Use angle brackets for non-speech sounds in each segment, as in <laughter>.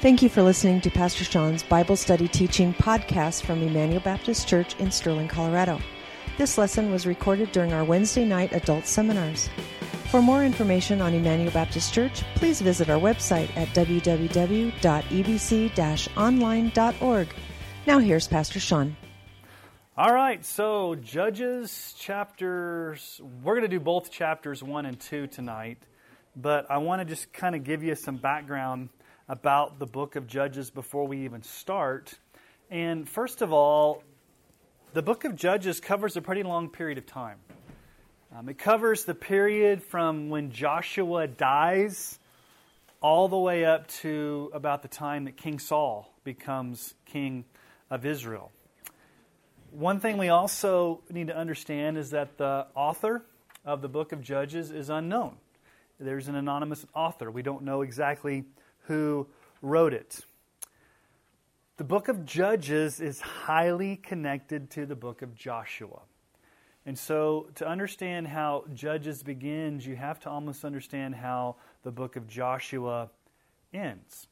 Thank you for listening to Pastor Sean's Bible Study Teaching podcast from Emmanuel Baptist Church in Sterling, Colorado. This lesson was recorded during our Wednesday night adult seminars. For more information on Emmanuel Baptist Church, please visit our website at www.ebc-online.org. Now here's Pastor Sean. All right, so Judges chapters, we're going to do both chapters 1 and 2 tonight, but I want to just kind of give you some background about the book of Judges before we even start. And first of all, the book of Judges covers a pretty long period of time. Um, it covers the period from when Joshua dies all the way up to about the time that King Saul becomes king of Israel. One thing we also need to understand is that the author of the book of Judges is unknown. There's an anonymous author. We don't know exactly who wrote it. The book of Judges is highly connected to the book of Joshua. And so, to understand how Judges begins, you have to almost understand how the book of Joshua ends.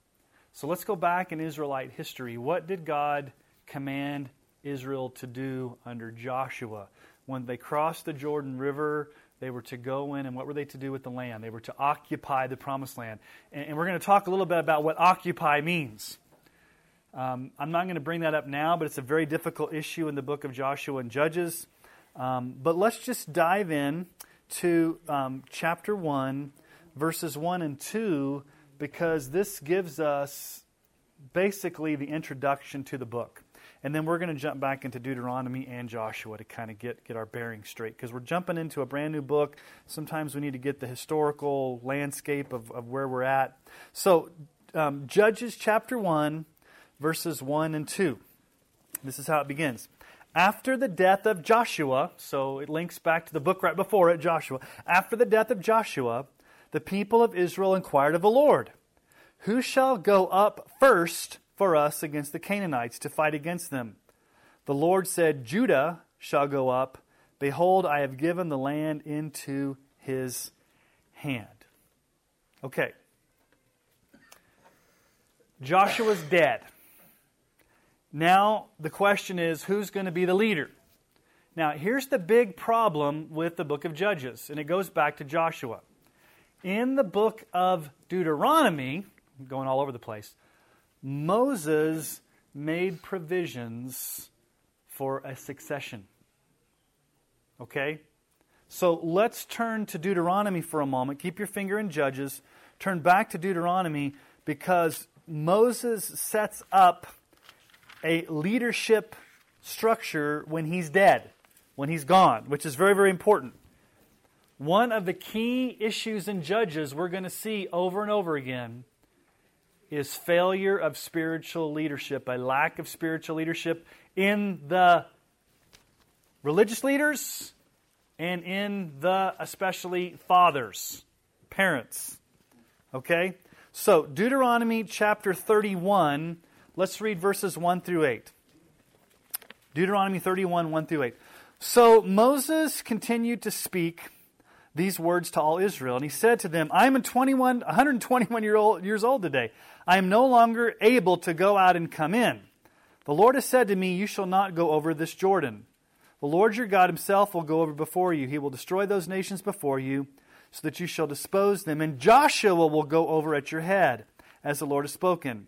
So, let's go back in Israelite history. What did God command Israel to do under Joshua? When they crossed the Jordan River, they were to go in, and what were they to do with the land? They were to occupy the promised land. And, and we're going to talk a little bit about what occupy means. Um, I'm not going to bring that up now, but it's a very difficult issue in the book of Joshua and Judges. Um, but let's just dive in to um, chapter 1, verses 1 and 2, because this gives us basically the introduction to the book. And then we're going to jump back into Deuteronomy and Joshua to kind of get, get our bearings straight because we're jumping into a brand new book. Sometimes we need to get the historical landscape of, of where we're at. So, um, Judges chapter 1, verses 1 and 2. This is how it begins. After the death of Joshua, so it links back to the book right before it, Joshua. After the death of Joshua, the people of Israel inquired of the Lord, Who shall go up first for us against the Canaanites to fight against them. The Lord said, Judah shall go up. Behold, I have given the land into his hand. Okay. Joshua's dead. Now, the question is who's going to be the leader? Now, here's the big problem with the book of Judges, and it goes back to Joshua. In the book of Deuteronomy, going all over the place, Moses made provisions for a succession. Okay? So let's turn to Deuteronomy for a moment. Keep your finger in Judges. Turn back to Deuteronomy because Moses sets up a leadership structure when he's dead, when he's gone, which is very, very important. One of the key issues in Judges we're going to see over and over again is failure of spiritual leadership, a lack of spiritual leadership in the religious leaders and in the especially fathers, parents. Okay? So, Deuteronomy chapter 31, let's read verses 1 through 8. Deuteronomy 31, 1 through 8. So Moses continued to speak these words to all Israel. And he said to them, I am 21, 121 year old, years old today. I am no longer able to go out and come in. The Lord has said to me, You shall not go over this Jordan. The Lord your God himself will go over before you. He will destroy those nations before you, so that you shall dispose them. And Joshua will go over at your head, as the Lord has spoken.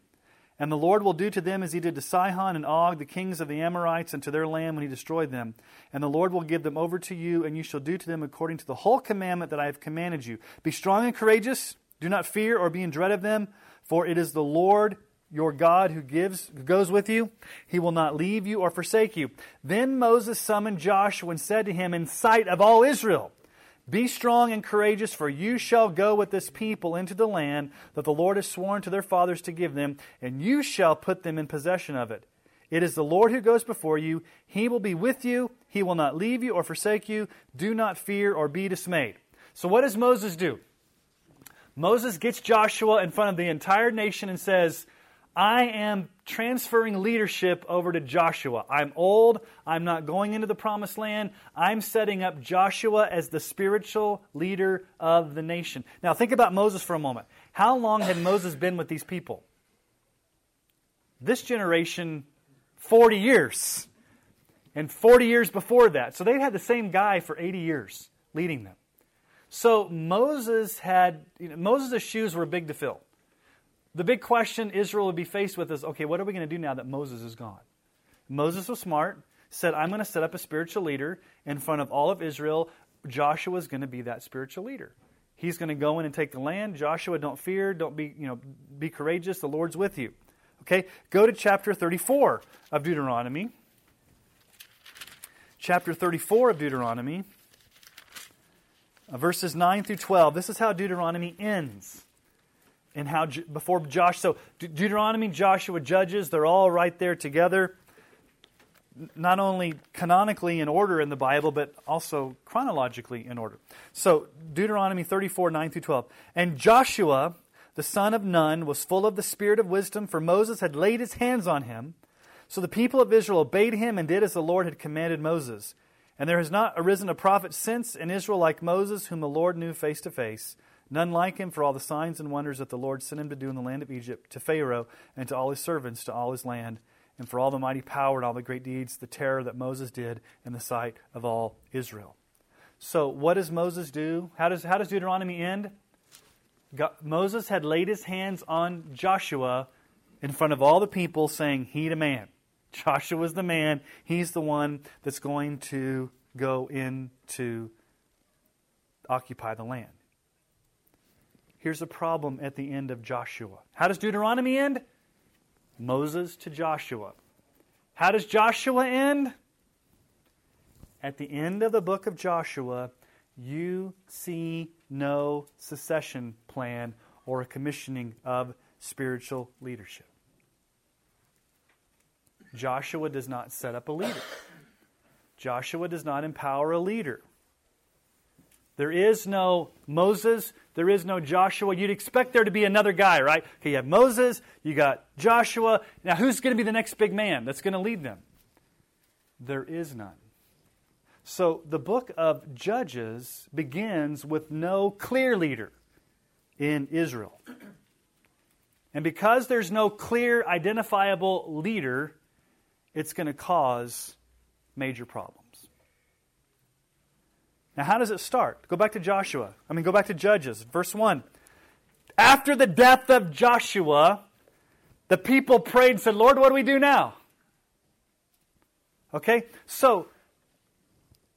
And the Lord will do to them as he did to Sihon and Og, the kings of the Amorites, and to their land when he destroyed them. And the Lord will give them over to you, and you shall do to them according to the whole commandment that I have commanded you. Be strong and courageous. Do not fear or be in dread of them, for it is the Lord your God who gives goes with you. He will not leave you or forsake you. Then Moses summoned Joshua and said to him in sight of all Israel, be strong and courageous, for you shall go with this people into the land that the Lord has sworn to their fathers to give them, and you shall put them in possession of it. It is the Lord who goes before you. He will be with you. He will not leave you or forsake you. Do not fear or be dismayed. So, what does Moses do? Moses gets Joshua in front of the entire nation and says, I am transferring leadership over to Joshua. I'm old. I'm not going into the promised land. I'm setting up Joshua as the spiritual leader of the nation. Now, think about Moses for a moment. How long had Moses been with these people? This generation, 40 years. And 40 years before that. So they'd had the same guy for 80 years leading them. So Moses had, you know, Moses' shoes were big to fill. The big question Israel would be faced with is okay, what are we going to do now that Moses is gone? Moses was smart, said, I'm going to set up a spiritual leader in front of all of Israel. Joshua is going to be that spiritual leader. He's going to go in and take the land. Joshua, don't fear, don't be, you know, be courageous. The Lord's with you. Okay, go to chapter 34 of Deuteronomy. Chapter 34 of Deuteronomy, uh, verses 9 through 12. This is how Deuteronomy ends and how before Josh. So Deuteronomy, Joshua, Judges, they're all right there together. Not only canonically in order in the Bible, but also chronologically in order. So, Deuteronomy 34, 9 through 12. And Joshua, the son of Nun, was full of the spirit of wisdom, for Moses had laid his hands on him. So the people of Israel obeyed him and did as the Lord had commanded Moses. And there has not arisen a prophet since in Israel like Moses, whom the Lord knew face to face None like him for all the signs and wonders that the Lord sent him to do in the land of Egypt, to Pharaoh, and to all his servants, to all his land, and for all the mighty power and all the great deeds, the terror that Moses did in the sight of all Israel. So, what does Moses do? How does, how does Deuteronomy end? God, Moses had laid his hands on Joshua in front of all the people, saying, He the man. Joshua is the man. He's the one that's going to go in to occupy the land. Here's a problem at the end of Joshua. How does Deuteronomy end? Moses to Joshua. How does Joshua end? At the end of the book of Joshua, you see no secession plan or a commissioning of spiritual leadership. Joshua does not set up a leader. Joshua does not empower a leader. There is no Moses, there is no Joshua. You'd expect there to be another guy, right? Okay, you have Moses, you got Joshua. Now, who's going to be the next big man that's going to lead them? There is none. So the book of Judges begins with no clear leader in Israel. And because there's no clear, identifiable leader, it's going to cause major problems. Now, how does it start? Go back to Joshua. I mean, go back to Judges, verse 1. After the death of Joshua, the people prayed and said, Lord, what do we do now? Okay? So,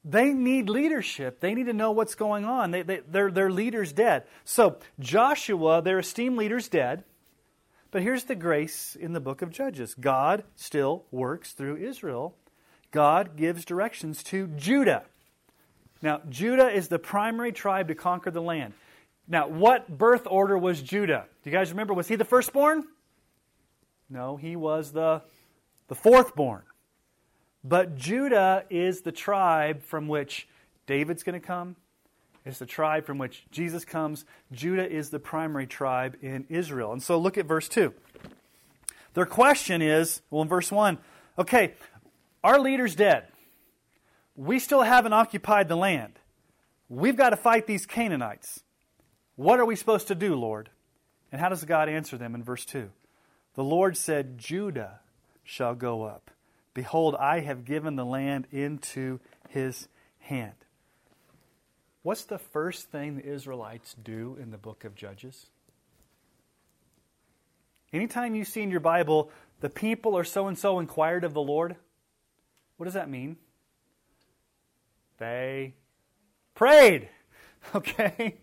they need leadership. They need to know what's going on. They, they, their, their leader's dead. So, Joshua, their esteemed leader's dead. But here's the grace in the book of Judges God still works through Israel. God gives directions to Judah. Now, Judah is the primary tribe to conquer the land. Now, what birth order was Judah? Do you guys remember? Was he the firstborn? No, he was the, the fourthborn. But Judah is the tribe from which David's going to come. It's the tribe from which Jesus comes. Judah is the primary tribe in Israel. And so look at verse 2. Their question is well, in verse 1, okay, our leader's dead we still haven't occupied the land. We've got to fight these Canaanites. What are we supposed to do, Lord? And how does God answer them in verse 2? The Lord said, Judah shall go up. Behold, I have given the land into his hand. What's the first thing the Israelites do in the book of Judges? Anytime you see in your Bible, the people are so and so inquired of the Lord, what does that mean? They prayed. <laughs> Okay?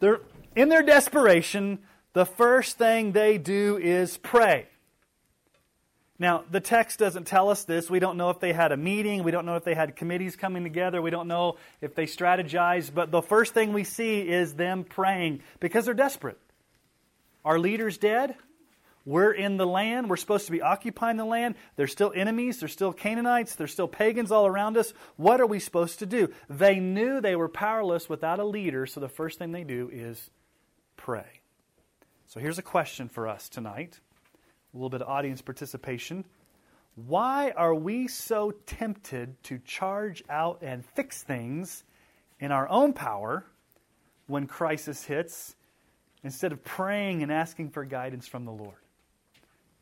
They're in their desperation, the first thing they do is pray. Now, the text doesn't tell us this. We don't know if they had a meeting. We don't know if they had committees coming together. We don't know if they strategized. But the first thing we see is them praying because they're desperate. Our leader's dead. We're in the land. We're supposed to be occupying the land. There's still enemies. There's still Canaanites. There's still pagans all around us. What are we supposed to do? They knew they were powerless without a leader, so the first thing they do is pray. So here's a question for us tonight a little bit of audience participation. Why are we so tempted to charge out and fix things in our own power when crisis hits instead of praying and asking for guidance from the Lord?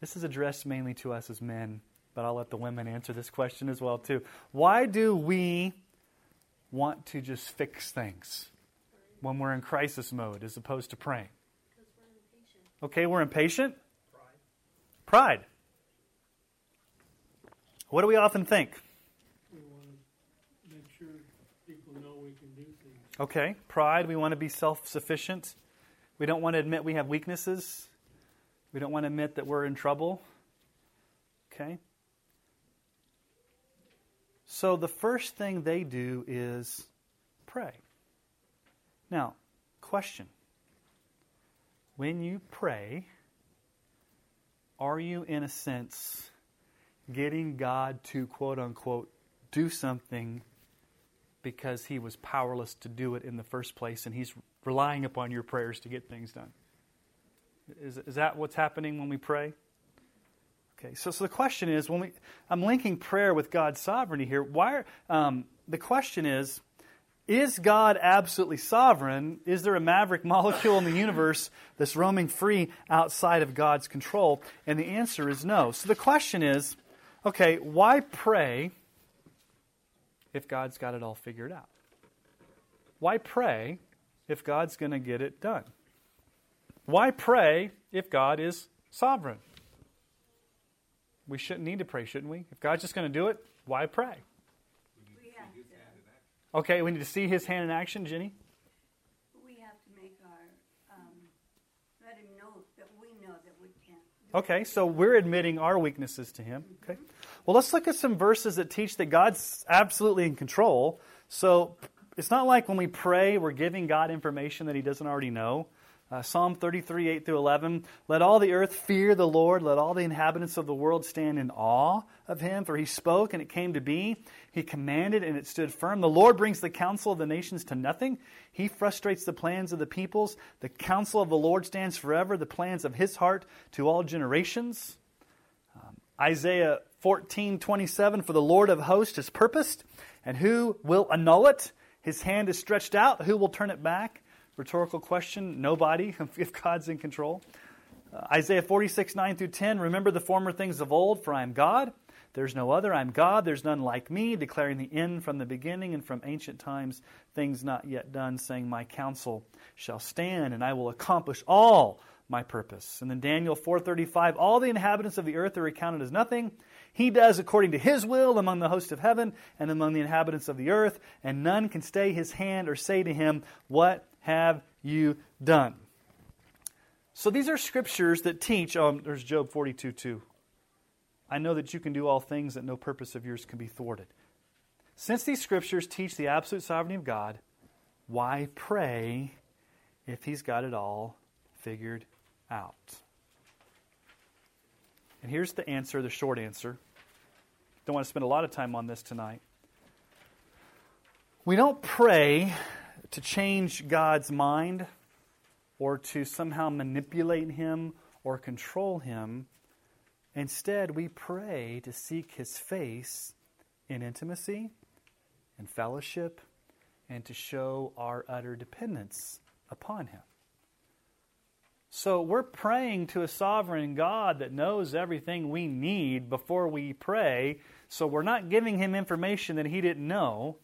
This is addressed mainly to us as men, but I'll let the women answer this question as well too. Why do we want to just fix things when we're in crisis mode as opposed to praying? Because we're impatient. okay, we're impatient. Pride. Pride. What do we often think? We want to make sure people know we can do things. Okay, pride. We want to be self sufficient. We don't want to admit we have weaknesses. We don't want to admit that we're in trouble. Okay? So the first thing they do is pray. Now, question. When you pray, are you, in a sense, getting God to quote unquote do something because he was powerless to do it in the first place and he's relying upon your prayers to get things done? Is, is that what's happening when we pray? Okay, so, so the question is when we, I'm linking prayer with God's sovereignty here. Why? Um, the question is, is God absolutely sovereign? Is there a maverick <laughs> molecule in the universe that's roaming free outside of God's control? And the answer is no. So the question is, okay, why pray if God's got it all figured out? Why pray if God's going to get it done? Why pray if God is sovereign? We shouldn't need to pray, shouldn't we? If God's just going to do it, why pray? Okay, we need to see his hand in action, Jenny. We have to make our, um, let him know that we know that we can't. Okay, so we're admitting our weaknesses to him. Okay. Well, let's look at some verses that teach that God's absolutely in control. So it's not like when we pray, we're giving God information that he doesn't already know. Uh, Psalm 33, 8 through 11. Let all the earth fear the Lord. Let all the inhabitants of the world stand in awe of him. For he spoke and it came to be. He commanded and it stood firm. The Lord brings the counsel of the nations to nothing. He frustrates the plans of the peoples. The counsel of the Lord stands forever, the plans of his heart to all generations. Um, Isaiah 14, 27. For the Lord of hosts has purposed, and who will annul it? His hand is stretched out. Who will turn it back? Rhetorical question nobody, <laughs> if God's in control. Uh, Isaiah 46, 9 through 10. Remember the former things of old, for I am God. There's no other. I'm God. There's none like me, declaring the end from the beginning and from ancient times, things not yet done, saying, My counsel shall stand, and I will accomplish all my purpose. And then Daniel 4:35, all the inhabitants of the earth are recounted as nothing. He does according to his will among the hosts of heaven and among the inhabitants of the earth, and none can stay his hand or say to him, What have you done? So these are scriptures that teach. Um, there's Job 42 2. I know that you can do all things, that no purpose of yours can be thwarted. Since these scriptures teach the absolute sovereignty of God, why pray if He's got it all figured out? And here's the answer, the short answer. Don't want to spend a lot of time on this tonight. We don't pray to change God's mind or to somehow manipulate Him or control Him. Instead, we pray to seek His face in intimacy and fellowship and to show our utter dependence upon Him. So we're praying to a sovereign God that knows everything we need before we pray. So we're not giving Him information that He didn't know.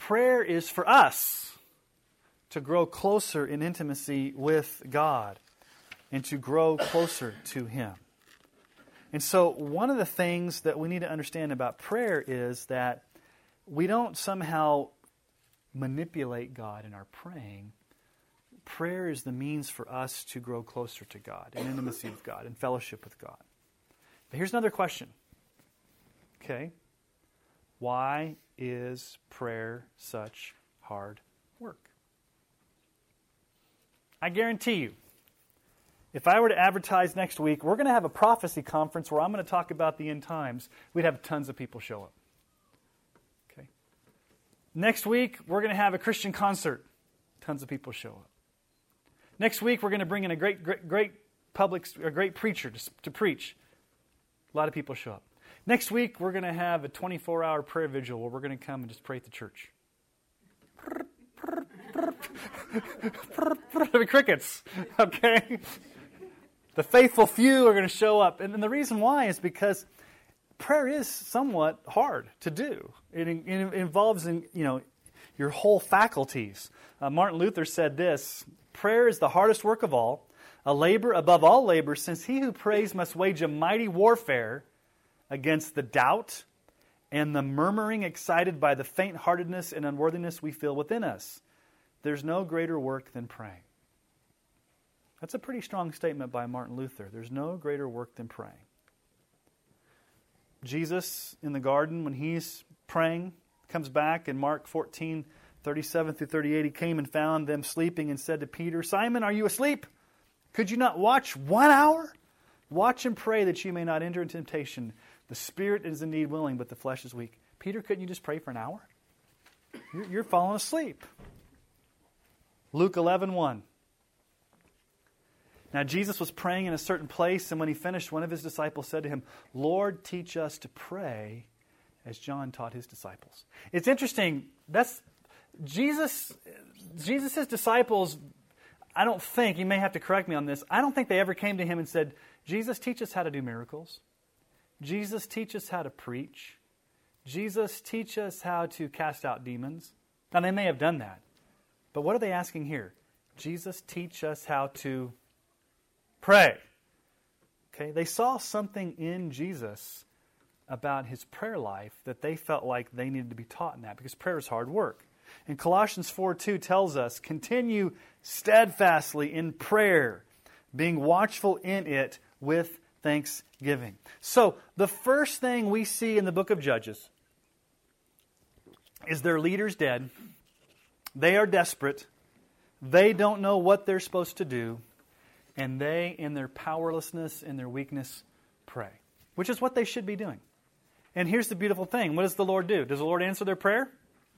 Prayer is for us to grow closer in intimacy with God and to grow closer to Him. And so, one of the things that we need to understand about prayer is that we don't somehow manipulate God in our praying. Prayer is the means for us to grow closer to God, in intimacy with God, in fellowship with God. But here's another question. Okay? Why is prayer such hard work? I guarantee you, if I were to advertise next week, we're going to have a prophecy conference where I'm going to talk about the end times, we'd have tons of people show up. Okay. Next week, we're going to have a Christian concert. Tons of people show up. Next week, we're going to bring in a great, great, great public, a great preacher to, to preach. A lot of people show up. Next week, we're going to have a 24 hour prayer vigil where we're going to come and just pray at the church. <laughs> crickets, okay? The faithful few are going to show up. And, and the reason why is because prayer is somewhat hard to do. It, it involves in, you know, your whole faculties. Uh, Martin Luther said this Prayer is the hardest work of all, a labor above all labor, since he who prays must wage a mighty warfare against the doubt and the murmuring excited by the faint heartedness and unworthiness we feel within us. There's no greater work than praying. That's a pretty strong statement by Martin Luther. There's no greater work than praying. Jesus in the garden, when he's praying, comes back in Mark 14, 37 through 38. He came and found them sleeping and said to Peter, Simon, are you asleep? Could you not watch one hour? Watch and pray that you may not enter into temptation. The spirit is indeed willing, but the flesh is weak. Peter, couldn't you just pray for an hour? You're, you're falling asleep. Luke 11, 1. Now, Jesus was praying in a certain place, and when he finished, one of his disciples said to him, Lord, teach us to pray as John taught his disciples. It's interesting. That's Jesus, Jesus' disciples, I don't think, you may have to correct me on this, I don't think they ever came to him and said, Jesus, teach us how to do miracles. Jesus, teach us how to preach. Jesus, teach us how to cast out demons. Now, they may have done that. But what are they asking here? Jesus, teach us how to pray. Okay, they saw something in Jesus about his prayer life that they felt like they needed to be taught in that because prayer is hard work. And Colossians 4 2 tells us, continue steadfastly in prayer, being watchful in it with thanksgiving. So, the first thing we see in the book of Judges is their leader's dead. They are desperate. They don't know what they're supposed to do. And they, in their powerlessness and their weakness, pray, which is what they should be doing. And here's the beautiful thing what does the Lord do? Does the Lord answer their prayer?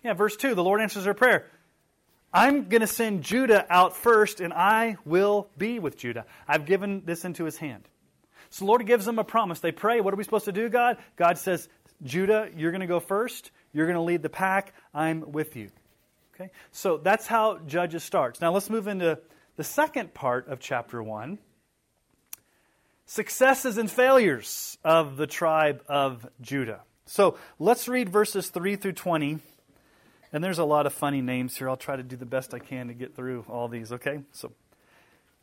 Yeah, verse 2 the Lord answers their prayer. I'm going to send Judah out first, and I will be with Judah. I've given this into his hand. So the Lord gives them a promise. They pray, What are we supposed to do, God? God says, Judah, you're going to go first. You're going to lead the pack. I'm with you. Okay? So that's how Judges starts. Now let's move into the second part of chapter 1 successes and failures of the tribe of Judah. So let's read verses 3 through 20. And there's a lot of funny names here. I'll try to do the best I can to get through all these, okay? So,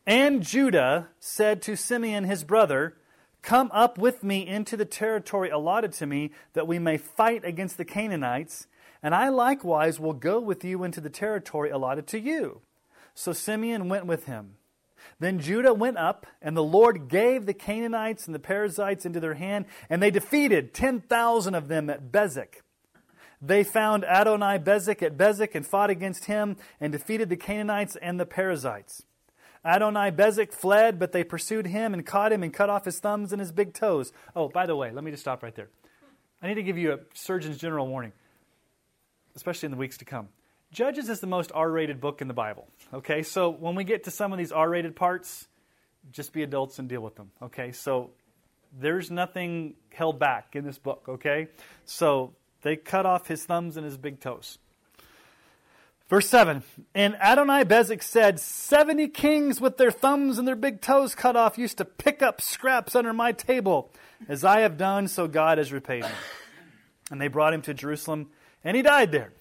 and Judah said to Simeon his brother, Come up with me into the territory allotted to me, that we may fight against the Canaanites, and I likewise will go with you into the territory allotted to you. So Simeon went with him. Then Judah went up, and the Lord gave the Canaanites and the Perizzites into their hand, and they defeated 10,000 of them at Bezek. They found Adoni Bezek at Bezek and fought against him and defeated the Canaanites and the Perizzites. Adoni Bezek fled, but they pursued him and caught him and cut off his thumbs and his big toes. Oh, by the way, let me just stop right there. I need to give you a Surgeon's General warning, especially in the weeks to come. Judges is the most R rated book in the Bible. Okay, so when we get to some of these R rated parts, just be adults and deal with them. Okay, so there's nothing held back in this book. Okay, so they cut off his thumbs and his big toes. Verse 7 And Adonai Bezek said, Seventy kings with their thumbs and their big toes cut off used to pick up scraps under my table. As I have done, so God has repaid me. And they brought him to Jerusalem, and he died there.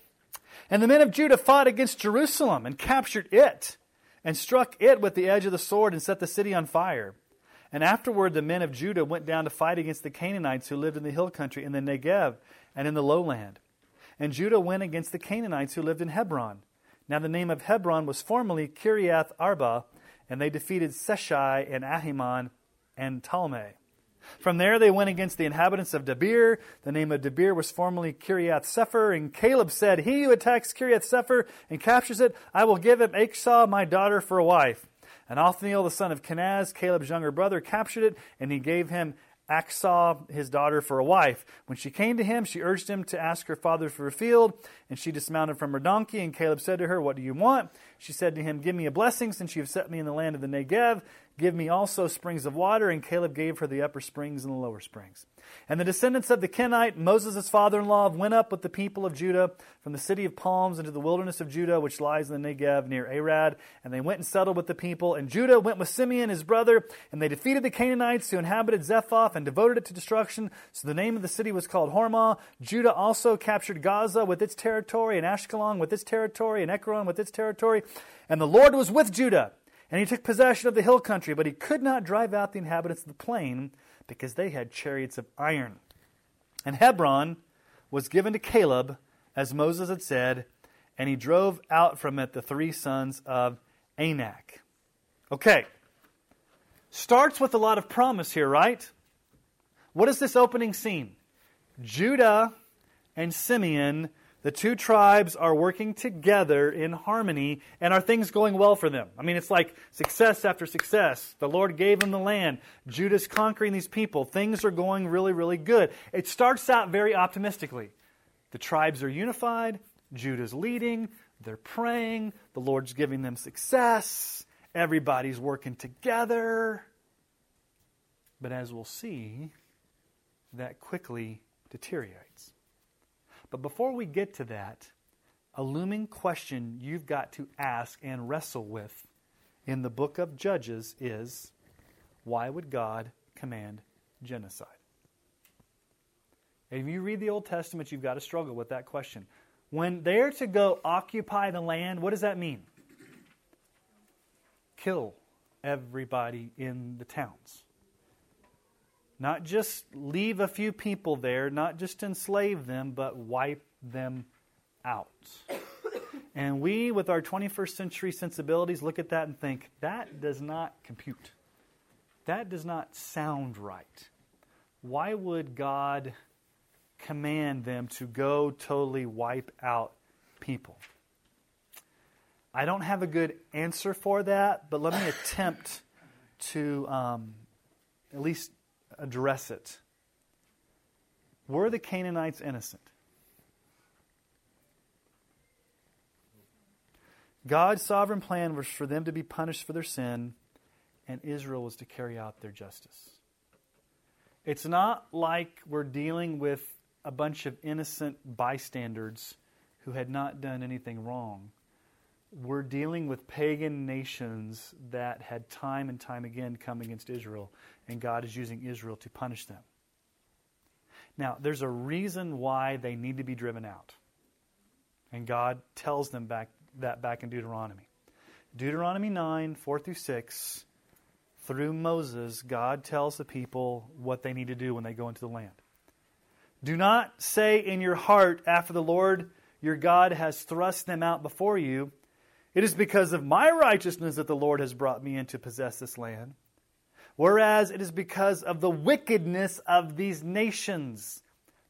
And the men of Judah fought against Jerusalem and captured it, and struck it with the edge of the sword and set the city on fire. And afterward, the men of Judah went down to fight against the Canaanites who lived in the hill country, in the Negev, and in the lowland. And Judah went against the Canaanites who lived in Hebron. Now the name of Hebron was formerly Kiriath Arba, and they defeated Sheshai and Ahiman and Talmai. From there they went against the inhabitants of Debir. The name of Debir was formerly Kiriath Sepher. And Caleb said, He who attacks Kiriath Sepher and captures it, I will give him Achsah, my daughter, for a wife. And Othniel, the son of Kenaz, Caleb's younger brother, captured it, and he gave him Achsah, his daughter, for a wife. When she came to him, she urged him to ask her father for a field, and she dismounted from her donkey. And Caleb said to her, What do you want? She said to him, Give me a blessing, since you have set me in the land of the Negev. Give me also springs of water. And Caleb gave her the upper springs and the lower springs. And the descendants of the Kenite, Moses' father in law, went up with the people of Judah from the city of palms into the wilderness of Judah, which lies in the Negev near Arad. And they went and settled with the people. And Judah went with Simeon, his brother, and they defeated the Canaanites who inhabited Zephath and devoted it to destruction. So the name of the city was called Hormah. Judah also captured Gaza with its territory, and Ashkelon with its territory, and Ekron with its territory. And the Lord was with Judah. And he took possession of the hill country, but he could not drive out the inhabitants of the plain because they had chariots of iron. And Hebron was given to Caleb, as Moses had said, and he drove out from it the three sons of Anak. Okay. Starts with a lot of promise here, right? What is this opening scene? Judah and Simeon the two tribes are working together in harmony, and are things going well for them? I mean, it's like success after success. The Lord gave them the land. Judah's conquering these people. Things are going really, really good. It starts out very optimistically. The tribes are unified. Judah's leading. They're praying. The Lord's giving them success. Everybody's working together. But as we'll see, that quickly deteriorates. But before we get to that, a looming question you've got to ask and wrestle with in the book of Judges is why would God command genocide? If you read the Old Testament, you've got to struggle with that question. When they're to go occupy the land, what does that mean? Kill everybody in the towns. Not just leave a few people there, not just enslave them, but wipe them out. And we, with our 21st century sensibilities, look at that and think, that does not compute. That does not sound right. Why would God command them to go totally wipe out people? I don't have a good answer for that, but let me attempt to um, at least address it. Were the Canaanites innocent? God's sovereign plan was for them to be punished for their sin, and Israel was to carry out their justice. It's not like we're dealing with a bunch of innocent bystanders who had not done anything wrong. We're dealing with pagan nations that had time and time again come against Israel and God is using Israel to punish them. Now, there's a reason why they need to be driven out. And God tells them back, that back in Deuteronomy. Deuteronomy 9, 4 through 6, through Moses, God tells the people what they need to do when they go into the land. Do not say in your heart, after the Lord your God has thrust them out before you, it is because of my righteousness that the Lord has brought me in to possess this land whereas it is because of the wickedness of these nations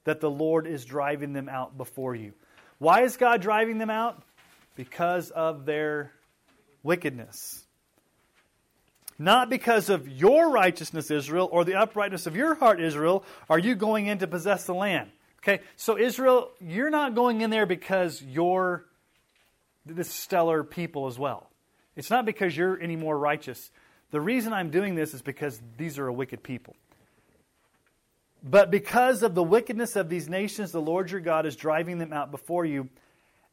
that the Lord is driving them out before you. Why is God driving them out? Because of their wickedness. Not because of your righteousness, Israel, or the uprightness of your heart, Israel, are you going in to possess the land. Okay, so Israel, you're not going in there because you're this stellar people as well. It's not because you're any more righteous. The reason I'm doing this is because these are a wicked people. But because of the wickedness of these nations, the Lord your God is driving them out before you,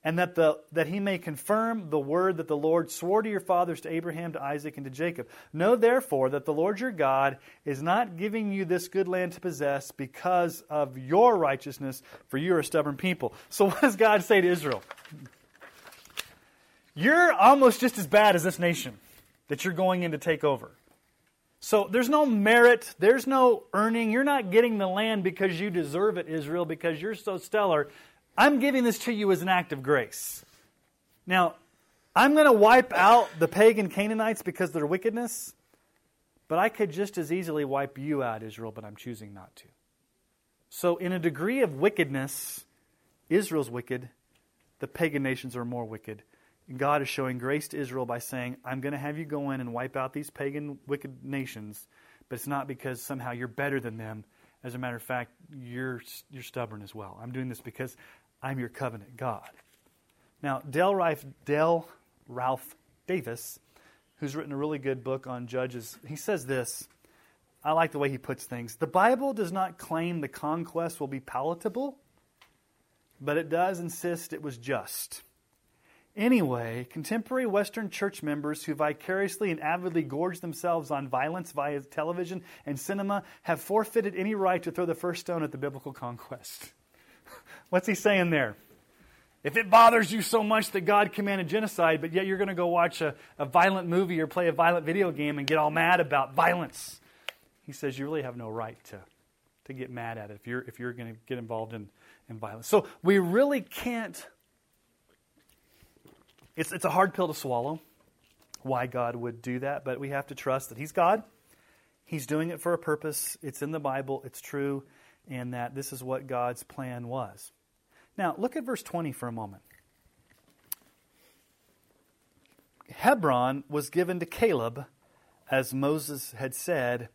and that, the, that he may confirm the word that the Lord swore to your fathers, to Abraham, to Isaac, and to Jacob. Know therefore that the Lord your God is not giving you this good land to possess because of your righteousness, for you are a stubborn people. So, <laughs> what does God say to Israel? You're almost just as bad as this nation that you're going in to take over. So there's no merit, there's no earning. You're not getting the land because you deserve it, Israel, because you're so stellar. I'm giving this to you as an act of grace. Now, I'm going to wipe out the pagan Canaanites because of their wickedness, but I could just as easily wipe you out, Israel, but I'm choosing not to. So, in a degree of wickedness, Israel's wicked, the pagan nations are more wicked. God is showing grace to Israel by saying, I'm going to have you go in and wipe out these pagan, wicked nations, but it's not because somehow you're better than them. As a matter of fact, you're, you're stubborn as well. I'm doing this because I'm your covenant God. Now, Dale Ralph, Dale Ralph Davis who's written a really good book on Judges, he says this. I like the way he puts things. The Bible does not claim the conquest will be palatable, but it does insist it was just. Anyway, contemporary Western church members who vicariously and avidly gorge themselves on violence via television and cinema have forfeited any right to throw the first stone at the biblical conquest. <laughs> What's he saying there? If it bothers you so much that God commanded genocide, but yet you're going to go watch a, a violent movie or play a violent video game and get all mad about violence, he says you really have no right to, to get mad at it if you're, if you're going to get involved in, in violence. So we really can't it's, it's a hard pill to swallow why God would do that, but we have to trust that He's God. He's doing it for a purpose. It's in the Bible, it's true, and that this is what God's plan was. Now, look at verse 20 for a moment. Hebron was given to Caleb, as Moses had said,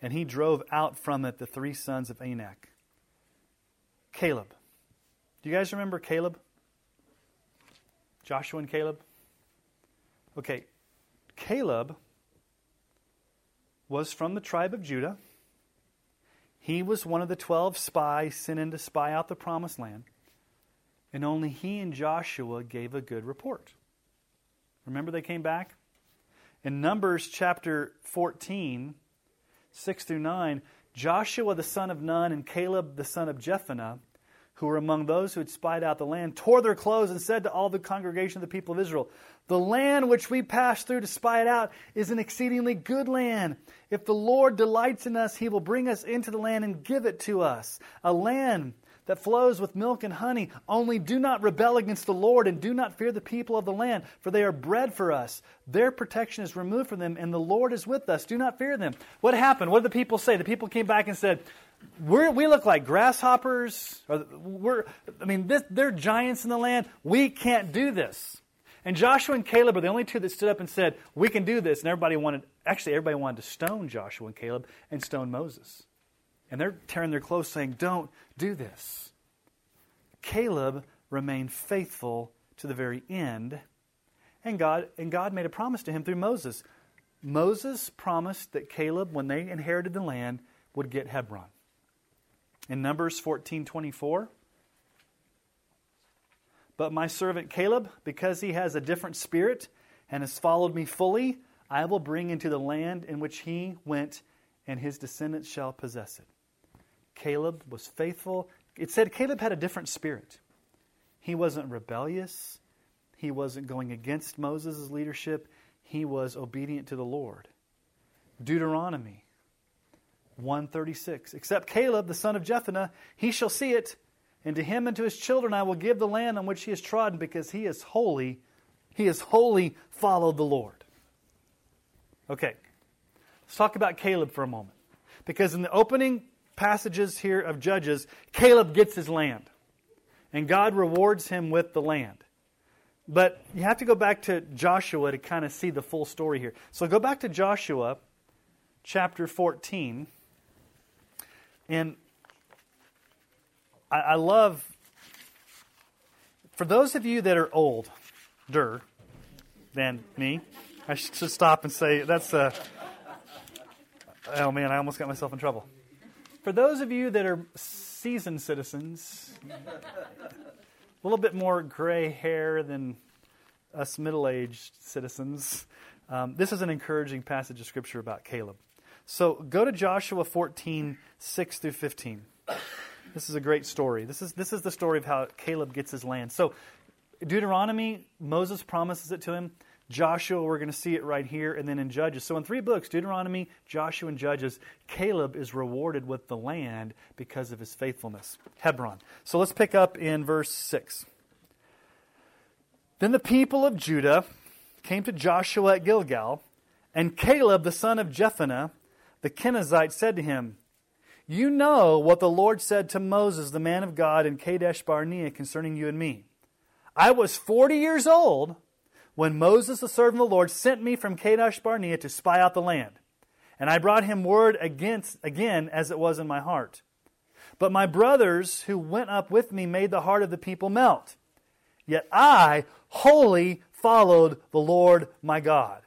and he drove out from it the three sons of Anak. Caleb. Do you guys remember Caleb? Joshua and Caleb? Okay, Caleb was from the tribe of Judah. He was one of the 12 spies sent in to spy out the promised land. And only he and Joshua gave a good report. Remember, they came back? In Numbers chapter 14, 6 through 9, Joshua the son of Nun and Caleb the son of Jephunneh who were among those who had spied out the land, tore their clothes and said to all the congregation of the people of Israel, The land which we passed through to spy it out is an exceedingly good land. If the Lord delights in us, he will bring us into the land and give it to us, a land that flows with milk and honey. Only do not rebel against the Lord and do not fear the people of the land, for they are bread for us. Their protection is removed from them, and the Lord is with us. Do not fear them. What happened? What did the people say? The people came back and said, we're, we look like grasshoppers. We're, I mean, this, they're giants in the land. We can't do this. And Joshua and Caleb are the only two that stood up and said, We can do this. And everybody wanted, actually, everybody wanted to stone Joshua and Caleb and stone Moses. And they're tearing their clothes saying, Don't do this. Caleb remained faithful to the very end. And God, and God made a promise to him through Moses. Moses promised that Caleb, when they inherited the land, would get Hebron. In Numbers 14:24, but my servant Caleb, because he has a different spirit and has followed me fully, I will bring into the land in which he went, and his descendants shall possess it. Caleb was faithful. It said Caleb had a different spirit. He wasn't rebellious. He wasn't going against Moses' leadership. He was obedient to the Lord. Deuteronomy 136. Except Caleb, the son of Jephunneh, he shall see it, and to him and to his children I will give the land on which he has trodden, because he is holy. He has wholly followed the Lord. Okay, let's talk about Caleb for a moment. Because in the opening passages here of Judges, Caleb gets his land, and God rewards him with the land. But you have to go back to Joshua to kind of see the full story here. So go back to Joshua chapter 14. And I, I love, for those of you that are old, older than me, I should stop and say, that's a, oh man, I almost got myself in trouble. For those of you that are seasoned citizens, a little bit more gray hair than us middle aged citizens, um, this is an encouraging passage of Scripture about Caleb. So go to Joshua 14, 6 through 15. This is a great story. This is, this is the story of how Caleb gets his land. So, Deuteronomy, Moses promises it to him. Joshua, we're going to see it right here, and then in Judges. So, in three books Deuteronomy, Joshua, and Judges Caleb is rewarded with the land because of his faithfulness. Hebron. So, let's pick up in verse 6. Then the people of Judah came to Joshua at Gilgal, and Caleb, the son of Jephunneh, the Kenizzite said to him, You know what the Lord said to Moses, the man of God, in Kadesh Barnea concerning you and me. I was 40 years old when Moses, the servant of the Lord, sent me from Kadesh Barnea to spy out the land. And I brought him word against, again as it was in my heart. But my brothers who went up with me made the heart of the people melt. Yet I wholly followed the Lord my God.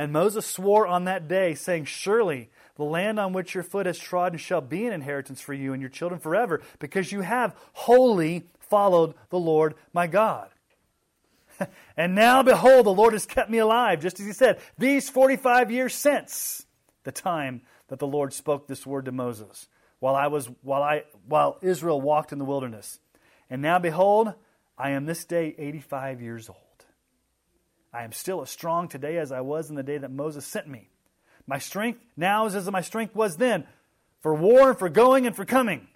And Moses swore on that day, saying, Surely the land on which your foot has trodden shall be an inheritance for you and your children forever, because you have wholly followed the Lord my God. <laughs> and now, behold, the Lord has kept me alive, just as he said, these 45 years since the time that the Lord spoke this word to Moses, while, I was, while, I, while Israel walked in the wilderness. And now, behold, I am this day 85 years old. I am still as strong today as I was in the day that Moses sent me. My strength now is as my strength was then, for war and for going and for coming.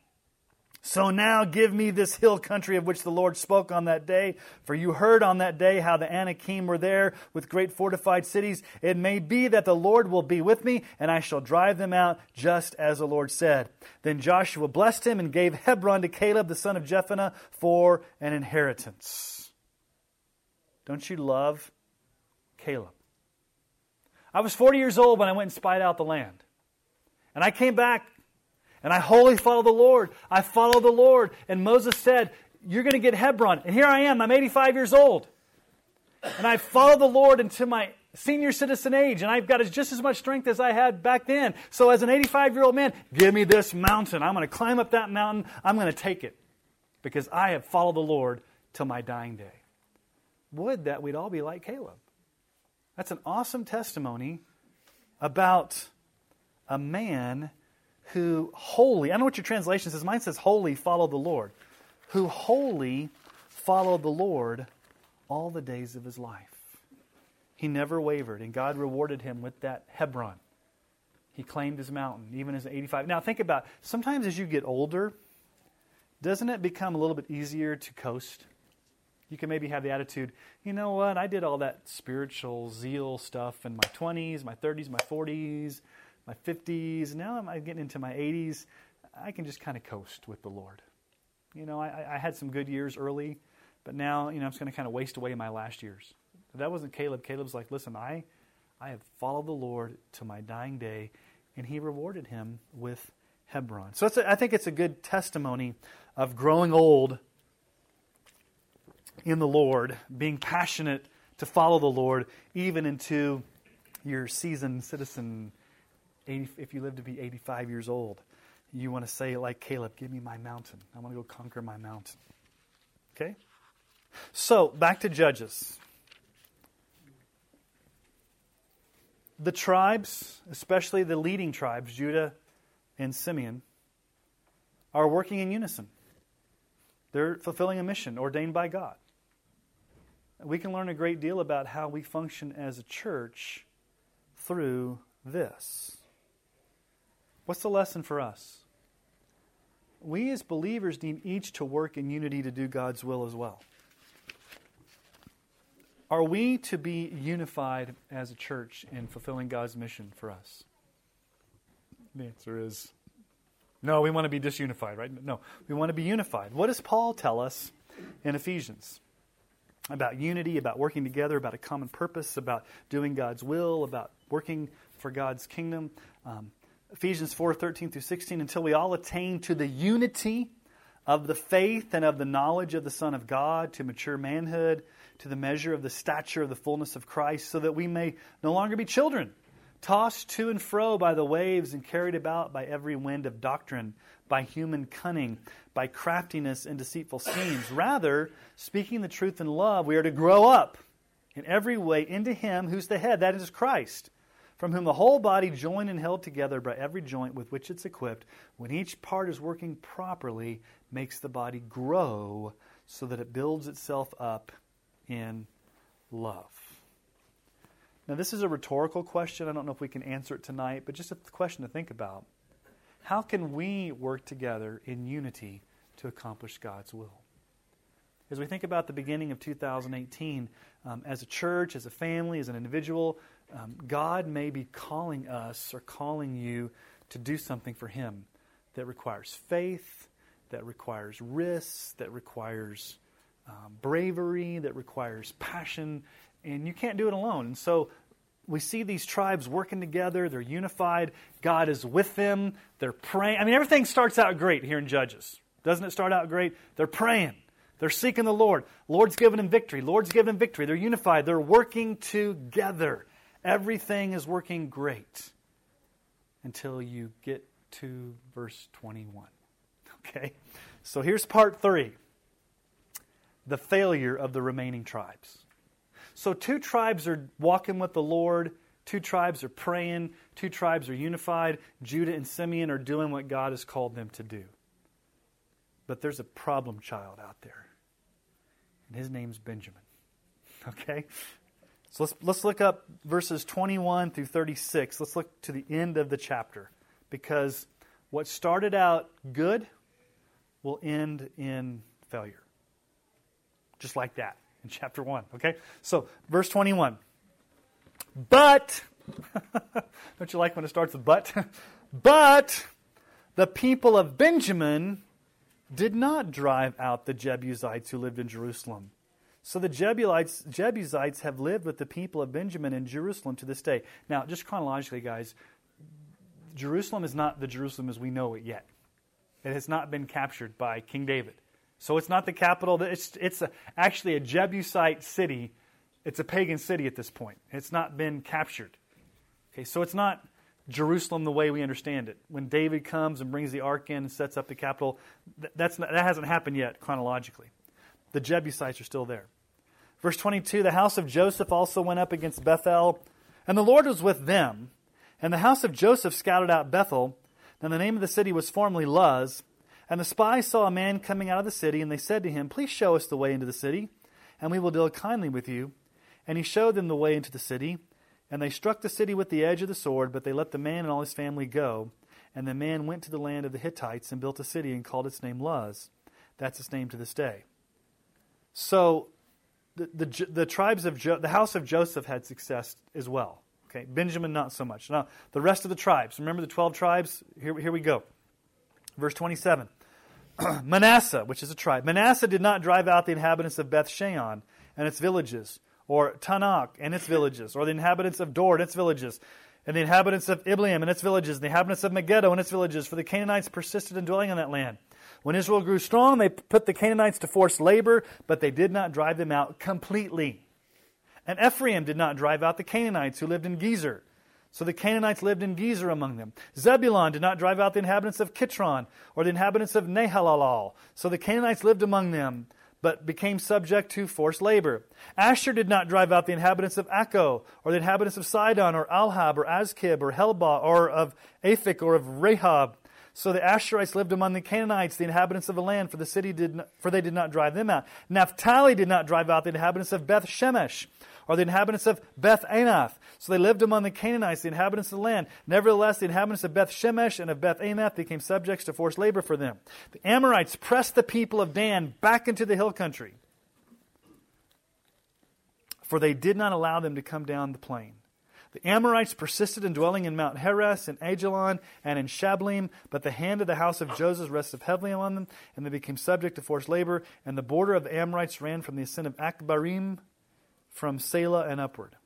So now give me this hill country of which the Lord spoke on that day. For you heard on that day how the Anakim were there with great fortified cities. It may be that the Lord will be with me, and I shall drive them out, just as the Lord said. Then Joshua blessed him and gave Hebron to Caleb the son of Jephunneh for an inheritance. Don't you love Caleb? I was 40 years old when I went and spied out the land. And I came back and I wholly follow the Lord. I follow the Lord. And Moses said, You're going to get Hebron. And here I am. I'm 85 years old. And I follow the Lord into my senior citizen age. And I've got just as much strength as I had back then. So, as an 85 year old man, give me this mountain. I'm going to climb up that mountain. I'm going to take it because I have followed the Lord till my dying day. Would that we'd all be like Caleb. That's an awesome testimony about a man who wholly, I don't know what your translation says, mine says wholly followed the Lord, who wholly followed the Lord all the days of his life. He never wavered, and God rewarded him with that Hebron. He claimed his mountain, even as 85. Now, think about sometimes as you get older, doesn't it become a little bit easier to coast? You can maybe have the attitude, you know what, I did all that spiritual zeal stuff in my 20s, my 30s, my 40s my 50s. Now I'm getting into my 80s. I can just kind of coast with the Lord. You know, I, I had some good years early, but now, you know, I'm just going to kind of waste away my last years. But that wasn't Caleb. Caleb's like, listen, I, I have followed the Lord to my dying day, and he rewarded him with Hebron. So a, I think it's a good testimony of growing old in the Lord, being passionate to follow the Lord, even into your seasoned citizen 80, if you live to be 85 years old, you want to say, like Caleb, give me my mountain. I want to go conquer my mountain. Okay? So, back to Judges. The tribes, especially the leading tribes, Judah and Simeon, are working in unison. They're fulfilling a mission ordained by God. We can learn a great deal about how we function as a church through this. What's the lesson for us? We as believers need each to work in unity to do God's will as well. Are we to be unified as a church in fulfilling God's mission for us? The answer is no, we want to be disunified, right? No, we want to be unified. What does Paul tell us in Ephesians? About unity, about working together, about a common purpose, about doing God's will, about working for God's kingdom. Um, Ephesians 4 13 through 16, until we all attain to the unity of the faith and of the knowledge of the Son of God, to mature manhood, to the measure of the stature of the fullness of Christ, so that we may no longer be children, tossed to and fro by the waves and carried about by every wind of doctrine, by human cunning, by craftiness and deceitful schemes. Rather, speaking the truth in love, we are to grow up in every way into Him who's the head, that is Christ from whom the whole body, joined and held together by every joint with which it's equipped, when each part is working properly, makes the body grow so that it builds itself up in love. Now, this is a rhetorical question. I don't know if we can answer it tonight, but just a question to think about. How can we work together in unity to accomplish God's will? As we think about the beginning of 2018, um, as a church, as a family, as an individual, um, God may be calling us or calling you to do something for Him that requires faith, that requires risks, that requires um, bravery, that requires passion, and you can't do it alone. And so we see these tribes working together, they're unified, God is with them, they're praying. I mean, everything starts out great here in Judges. Doesn't it start out great? They're praying. They're seeking the Lord. Lord's given them victory. Lord's given them victory. They're unified. They're working together Everything is working great until you get to verse 21. <laughs> Okay? So here's part three the failure of the remaining tribes. So, two tribes are walking with the Lord, two tribes are praying, two tribes are unified. Judah and Simeon are doing what God has called them to do. But there's a problem child out there, and his name's Benjamin. <laughs> Okay? So let's, let's look up verses 21 through 36. Let's look to the end of the chapter because what started out good will end in failure. Just like that in chapter 1. Okay? So, verse 21. But, <laughs> don't you like when it starts with but? <laughs> but the people of Benjamin did not drive out the Jebusites who lived in Jerusalem. So the Jebusites, Jebusites have lived with the people of Benjamin in Jerusalem to this day. Now, just chronologically, guys, Jerusalem is not the Jerusalem as we know it yet. It has not been captured by King David. So it's not the capital. It's, it's a, actually a Jebusite city. It's a pagan city at this point. It's not been captured. Okay, so it's not Jerusalem the way we understand it. When David comes and brings the ark in and sets up the capital, that's not, that hasn't happened yet chronologically. The Jebusites are still there. Verse 22 The house of Joseph also went up against Bethel, and the Lord was with them. And the house of Joseph scouted out Bethel. Now the name of the city was formerly Luz. And the spies saw a man coming out of the city, and they said to him, Please show us the way into the city, and we will deal kindly with you. And he showed them the way into the city. And they struck the city with the edge of the sword, but they let the man and all his family go. And the man went to the land of the Hittites and built a city and called its name Luz. That's its name to this day. So the, the, the tribes of jo- the house of Joseph had success as well. Okay, Benjamin not so much. Now the rest of the tribes. Remember the twelve tribes. Here, here we go. Verse 27. <clears throat> Manasseh, which is a tribe. Manasseh did not drive out the inhabitants of Beth Shean and its villages, or Taanach and its villages, or the inhabitants of Dor and its villages, and the inhabitants of Ibleam and its villages, and the inhabitants of Megiddo and its villages, for the Canaanites persisted in dwelling in that land. When Israel grew strong, they put the Canaanites to forced labor, but they did not drive them out completely. And Ephraim did not drive out the Canaanites who lived in Gezer. So the Canaanites lived in Gezer among them. Zebulun did not drive out the inhabitants of Kitron or the inhabitants of Nahalal. So the Canaanites lived among them, but became subject to forced labor. Asher did not drive out the inhabitants of Acco or the inhabitants of Sidon or Alhab or Achzib or Helba or of Aphik or of Rehob. So the Asherites lived among the Canaanites, the inhabitants of the land, for the city did not, for they did not drive them out. Naphtali did not drive out the inhabitants of Beth Shemesh or the inhabitants of Beth Anath. So they lived among the Canaanites, the inhabitants of the land. Nevertheless, the inhabitants of Beth Shemesh and of Beth Anath became subjects to forced labor for them. The Amorites pressed the people of Dan back into the hill country, for they did not allow them to come down the plain. The Amorites persisted in dwelling in Mount Heres and Ajalon and in Shaalbim, but the hand of the house of Joseph rested heavily on them, and they became subject to forced labor. And the border of the Amorites ran from the ascent of Akrabbim from Selah and upward.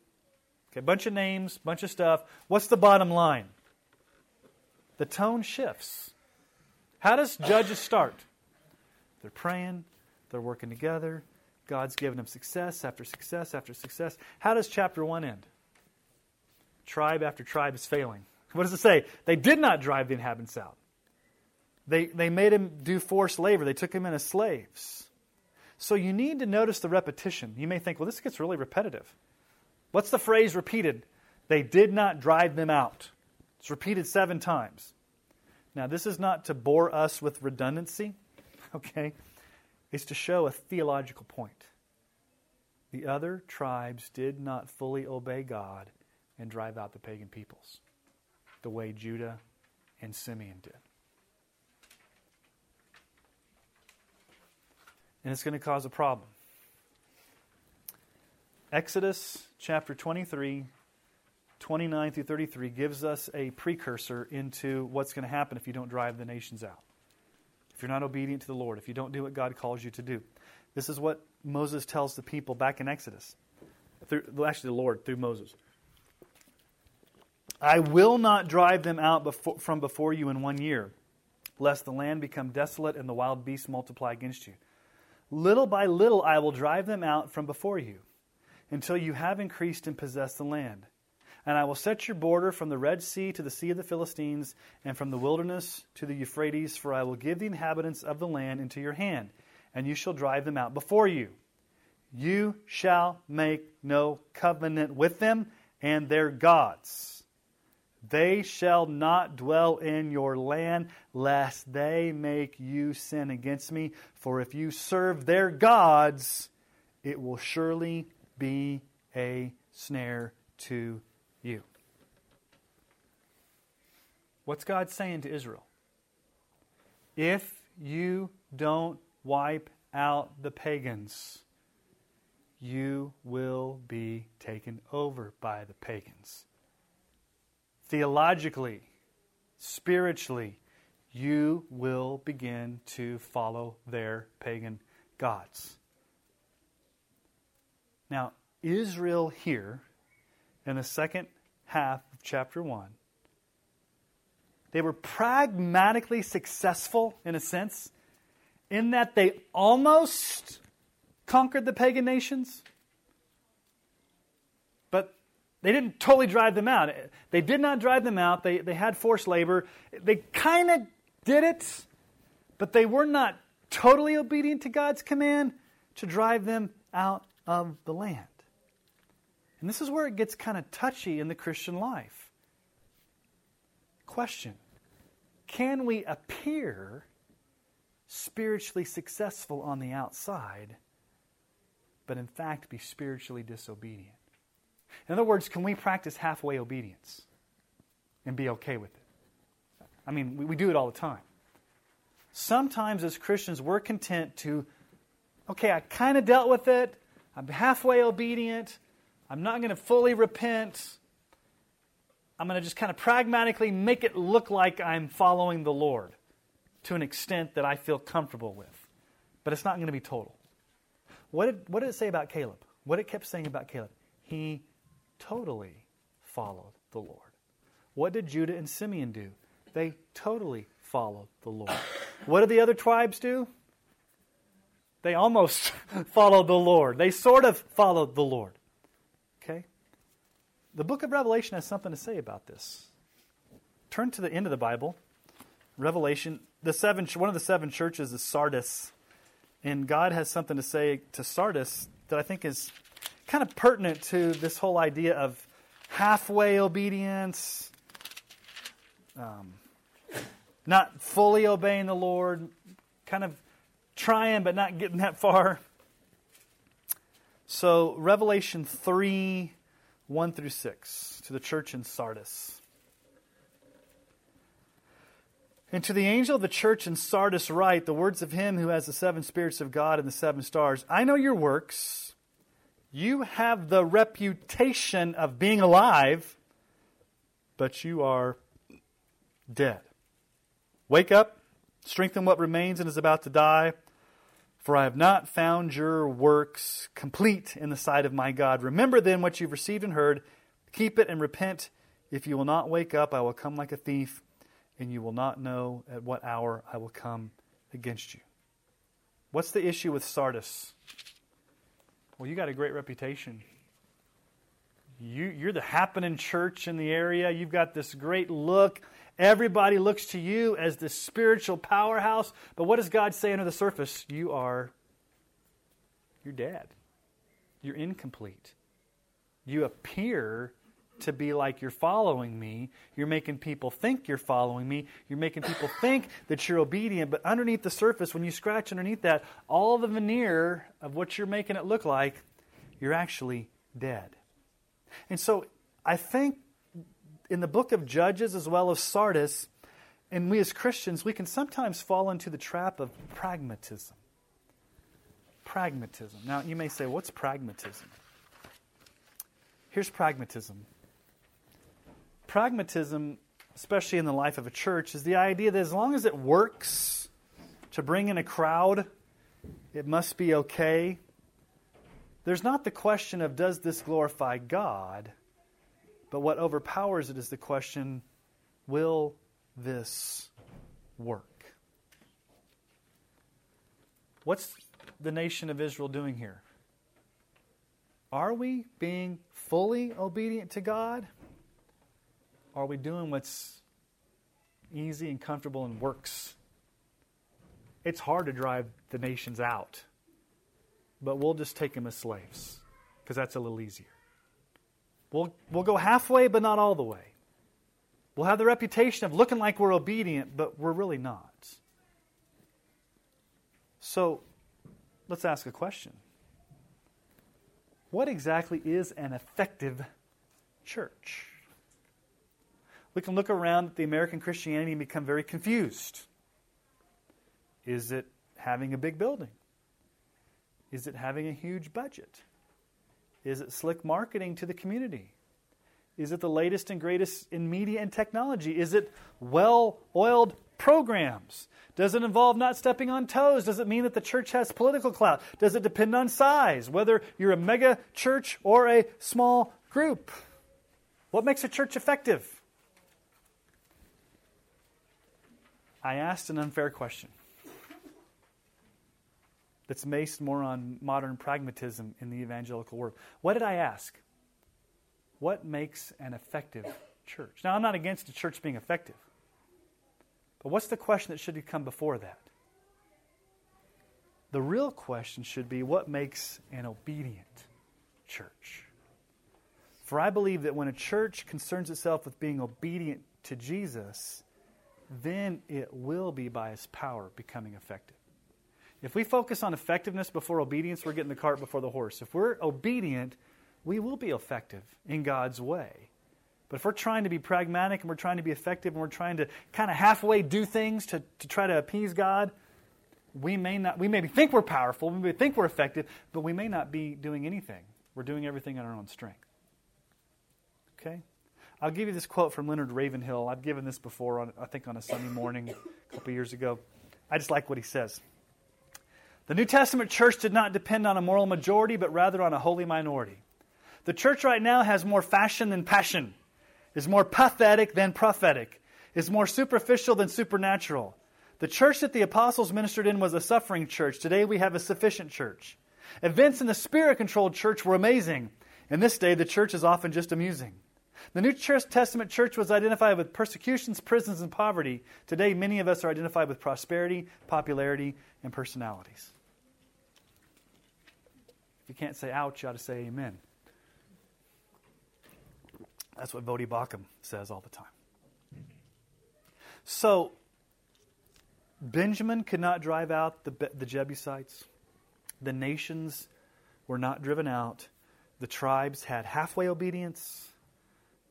Okay, bunch of names, bunch of stuff. What's the bottom line? The tone shifts. How does Judges start? They're praying, they're working together. God's given them success after success after success. How does chapter 1 end? Tribe after tribe is failing. <laughs> What does it say? They did not drive the inhabitants out. They, they made him do forced labor. They took him in as slaves. So you need to notice the repetition. You may think, well, this gets really repetitive. What's the phrase repeated? They did not drive them out. It's repeated seven times. Now, this is not to bore us with redundancy, <laughs> okay? It's to show a theological point. The other tribes did not fully obey God and drive out the pagan peoples the way Judah and Simeon did. And it's going to cause a problem. Exodus chapter 23, 29 through 33 gives us a precursor into what's going to happen if you don't drive the nations out. If you're not obedient to the Lord, if you don't do what God calls you to do. This is what Moses tells the people back in Exodus. Through, actually, the Lord through Moses. I will not drive them out before, from before you in one year, lest the land become desolate and the wild beasts multiply against you. Little by little I will drive them out from before you, until you have increased and possessed the land. And I will set your border from the Red Sea to the Sea of the Philistines, and from the wilderness to the Euphrates, for I will give the inhabitants of the land into your hand, and you shall drive them out before you. You shall make no covenant with them and their gods. They shall not dwell in your land, lest they make you sin against me. For if you serve their gods, it will surely be a snare to you. What's God saying to Israel? If you don't wipe out the pagans, you will be taken over by the pagans. Theologically, spiritually, you will begin to follow their pagan gods. Now, Israel here in the second half of chapter 1, they were pragmatically successful in a sense in that they almost conquered the pagan nations, they didn't totally drive them out. They did not drive them out. They, they had forced labor. They kind of did it, but they were not totally obedient to God's command to drive them out of the land. And this is where it gets kind of touchy in the Christian life. Question Can we appear spiritually successful on the outside, but in fact be spiritually disobedient? In other words, can we practice halfway obedience and be okay with it? I mean, we, we do it all the time. Sometimes as Christians, we're content to, okay, I kind of dealt with it, I'm halfway obedient. I'm not going to fully repent. I'm going to just kind of pragmatically make it look like I'm following the Lord to an extent that I feel comfortable with. But it's not going to be total. What did, what did it say about Caleb? What it kept saying about Caleb? He totally followed the Lord. What did Judah and Simeon do? They totally followed the Lord. What did the other tribes do? They almost <laughs> followed the Lord. They sort of followed the Lord. Okay? The book of Revelation has something to say about this. Turn to the end of the Bible. Revelation, the seven, one of the seven churches is Sardis. And God has something to say to Sardis that I think is kind of pertinent to this whole idea of halfway obedience, um, not fully obeying the Lord, kind of trying but not getting that far. So, Revelation 3 1 through 6 to the church in Sardis. And to the angel of the church in Sardis, write the words of him who has the seven spirits of God and the seven stars. I know your works. You have the reputation of being alive, but you are dead. Wake up, strengthen what remains and is about to die. For I have not found your works complete in the sight of my God. Remember then what you've received and heard. Keep it and repent. If you will not wake up, I will come like a thief, and you will not know at what hour I will come against you. What's the issue with Sardis? Well, you got a great reputation. You, you're the happening church in the area. You've got this great look. Everybody looks to you as the spiritual powerhouse. But what does God say under the surface? You are, you're dead. You're incomplete. You appear to be like you're following me. You're making people think you're following me. You're making people <laughs> think that you're obedient. But underneath the surface, when you scratch underneath that, all the veneer of what you're making it look like, you're actually dead. And so I think in the book of Judges as well as Sardis, and we as Christians, we can sometimes fall into the trap of pragmatism. Pragmatism. Now, you may say, what's pragmatism? Here's pragmatism. Pragmatism, especially in the life of a church, is the idea that as long as it works to bring in a crowd, it must be okay. There's not the question of does this glorify God, but what overpowers it is the question will this work? What's the nation of Israel doing here? Are we being fully obedient to God? Are we doing what's easy and comfortable and works? It's hard to drive the nations out, but we'll just take them as slaves because that's a little easier. We'll, we'll go halfway, but not all the way. We'll have the reputation of looking like we're obedient, but we're really not. So let's ask a question What exactly is an effective church? We can look around at the American Christianity and become very confused. Is it having a big building? Is it having a huge budget? Is it slick marketing to the community? Is it the latest and greatest in media and technology? Is it well oiled programs? Does it involve not stepping on toes? Does it mean that the church has political clout? Does it depend on size, whether you're a mega church or a small group? What makes a church effective? I asked an unfair question that's based more on modern pragmatism in the evangelical world. What did I ask? What makes an effective church? Now, I'm not against a church being effective, but what's the question that should come before that? The real question should be what makes an obedient church? For I believe that when a church concerns itself with being obedient to Jesus, then it will be by his power becoming effective. If we focus on effectiveness before obedience, we're getting the cart before the horse. If we're obedient, we will be effective in God's way. But if we're trying to be pragmatic and we're trying to be effective and we're trying to kind of halfway do things to, to try to appease God, we may not we maybe think we're powerful, we may think we're effective, but we may not be doing anything. We're doing everything in our own strength. Okay? I'll give you this quote from Leonard Ravenhill. I've given this before, on, I think on a Sunday morning a couple years ago. I just like what he says. The New Testament church did not depend on a moral majority, but rather on a holy minority. The church right now has more fashion than passion, is more pathetic than prophetic, is more superficial than supernatural. The church that the apostles ministered in was a suffering church. Today we have a sufficient church. Events in the spirit controlled church were amazing. In this day, the church is often just amusing. The New Testament church was identified with persecutions, prisons, and poverty. Today, many of us are identified with prosperity, popularity, and personalities. If you can't say ouch, you ought to say amen. That's what Voddie Baucham says all the time. So, Benjamin could not drive out the, the Jebusites. The nations were not driven out. The tribes had halfway obedience.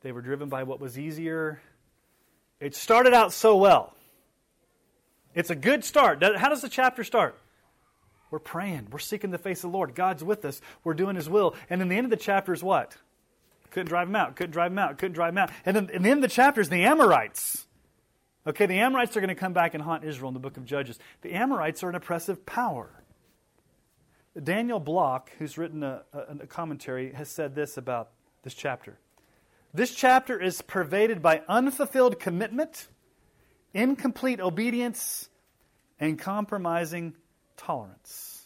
They were driven by what was easier. It started out so well. It's a good start. How does the chapter start? We're praying. We're seeking the face of the Lord. God's with us. We're doing His will. And then the end of the chapter is what? Couldn't drive them out. Couldn't drive them out. Couldn't drive them out. And then in the end of the chapter is the Amorites. Okay, the Amorites are going to come back and haunt Israel in the book of Judges. The Amorites are an oppressive power. Daniel Block, who's written a, a, a commentary, has said this about this chapter. This chapter is pervaded by unfulfilled commitment, incomplete obedience, and compromising tolerance.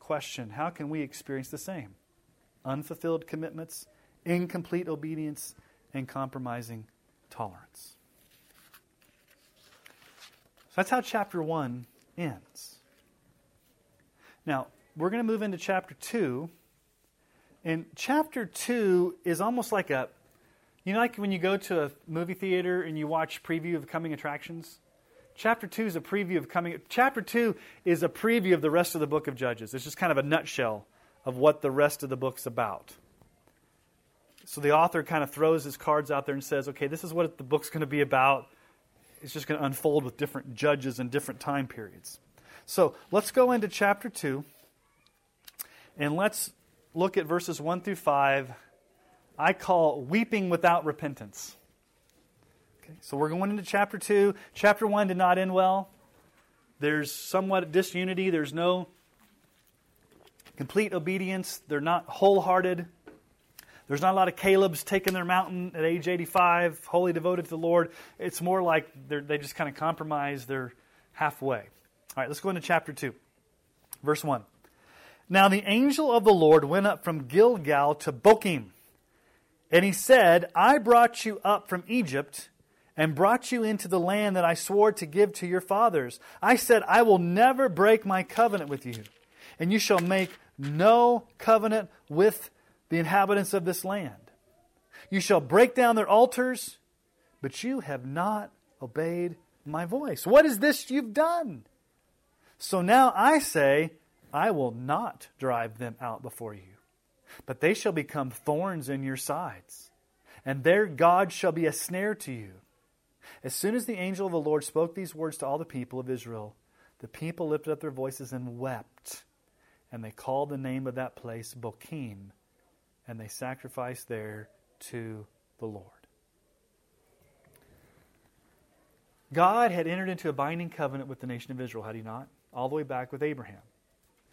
Question How can we experience the same? Unfulfilled commitments, incomplete obedience, and compromising tolerance. So that's how chapter 1 ends. Now, we're going to move into chapter 2. And chapter 2 is almost like a, you know, like when you go to a movie theater and you watch preview of coming attractions? Chapter 2 is a preview of coming. Chapter 2 is a preview of the rest of the book of Judges. It's just kind of a nutshell of what the rest of the book's about. So the author kind of throws his cards out there and says, okay, this is what the book's going to be about. It's just going to unfold with different judges and different time periods. So let's go into chapter 2 and let's look at verses 1 through 5. I call weeping without repentance. Okay, so we're going into chapter 2. Chapter 1 did not end well. There's somewhat disunity. There's no complete obedience. They're not wholehearted. There's not a lot of Caleb's taking their mountain at age 85, wholly devoted to the Lord. It's more like they just kind of compromise. They're halfway. All right, let's go into chapter 2. Verse 1. Now the angel of the Lord went up from Gilgal to Bochim And he said, I brought you up from Egypt and brought you into the land that I swore to give to your fathers. I said, I will never break my covenant with you, and you shall make no covenant with the inhabitants of this land. You shall break down their altars, but you have not obeyed my voice. What is this you've done? So now I say, I will not drive them out before you, but they shall become thorns in your sides, and their God shall be a snare to you. As soon as the angel of the Lord spoke these words to all the people of Israel, the people lifted up their voices and wept, and they called the name of that place Bochim, and they sacrificed there to the Lord. God had entered into a binding covenant with the nation of Israel, had he not? All the way back with Abraham.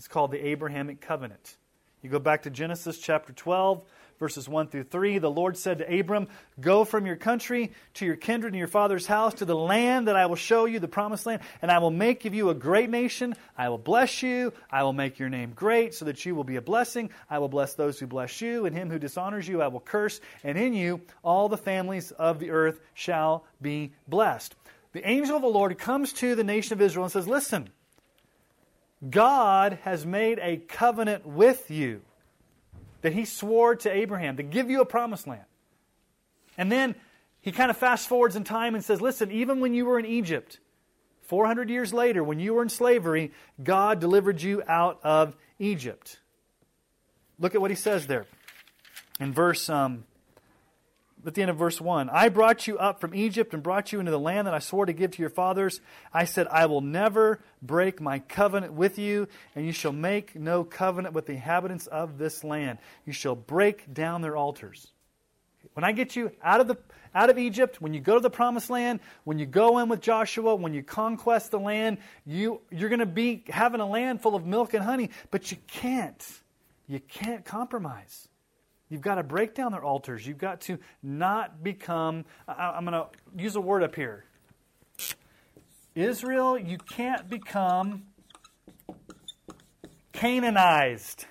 It's called the Abrahamic covenant. You go back to Genesis chapter 12, verses 1 through 3. The Lord said to Abram, Go from your country to your kindred and your father's house to the land that I will show you, the promised land, and I will make of you a great nation. I will bless you. I will make your name great so that you will be a blessing. I will bless those who bless you, and him who dishonors you I will curse. And in you all the families of the earth shall be blessed. The angel of the Lord comes to the nation of Israel and says, Listen, God has made a covenant with you that he swore to Abraham to give you a promised land. And then he kind of fast forwards in time and says, Listen, even when you were in Egypt, 400 years later, when you were in slavery, God delivered you out of Egypt. Look at what he says there in verse um, at the end of verse 1 I brought you up from Egypt and brought you into the land that I swore to give to your fathers. I said, I will never break my covenant with you, and you shall make no covenant with the inhabitants of this land. You shall break down their altars. When I get you out of, the, out of Egypt, when you go to the promised land, when you go in with Joshua, when you conquest the land, you, you're going to be having a land full of milk and honey, but you can't. You can't compromise. You've got to break down their altars. You've got to not become, I, am going to use a word up here. Israel, you can't become Canaanized.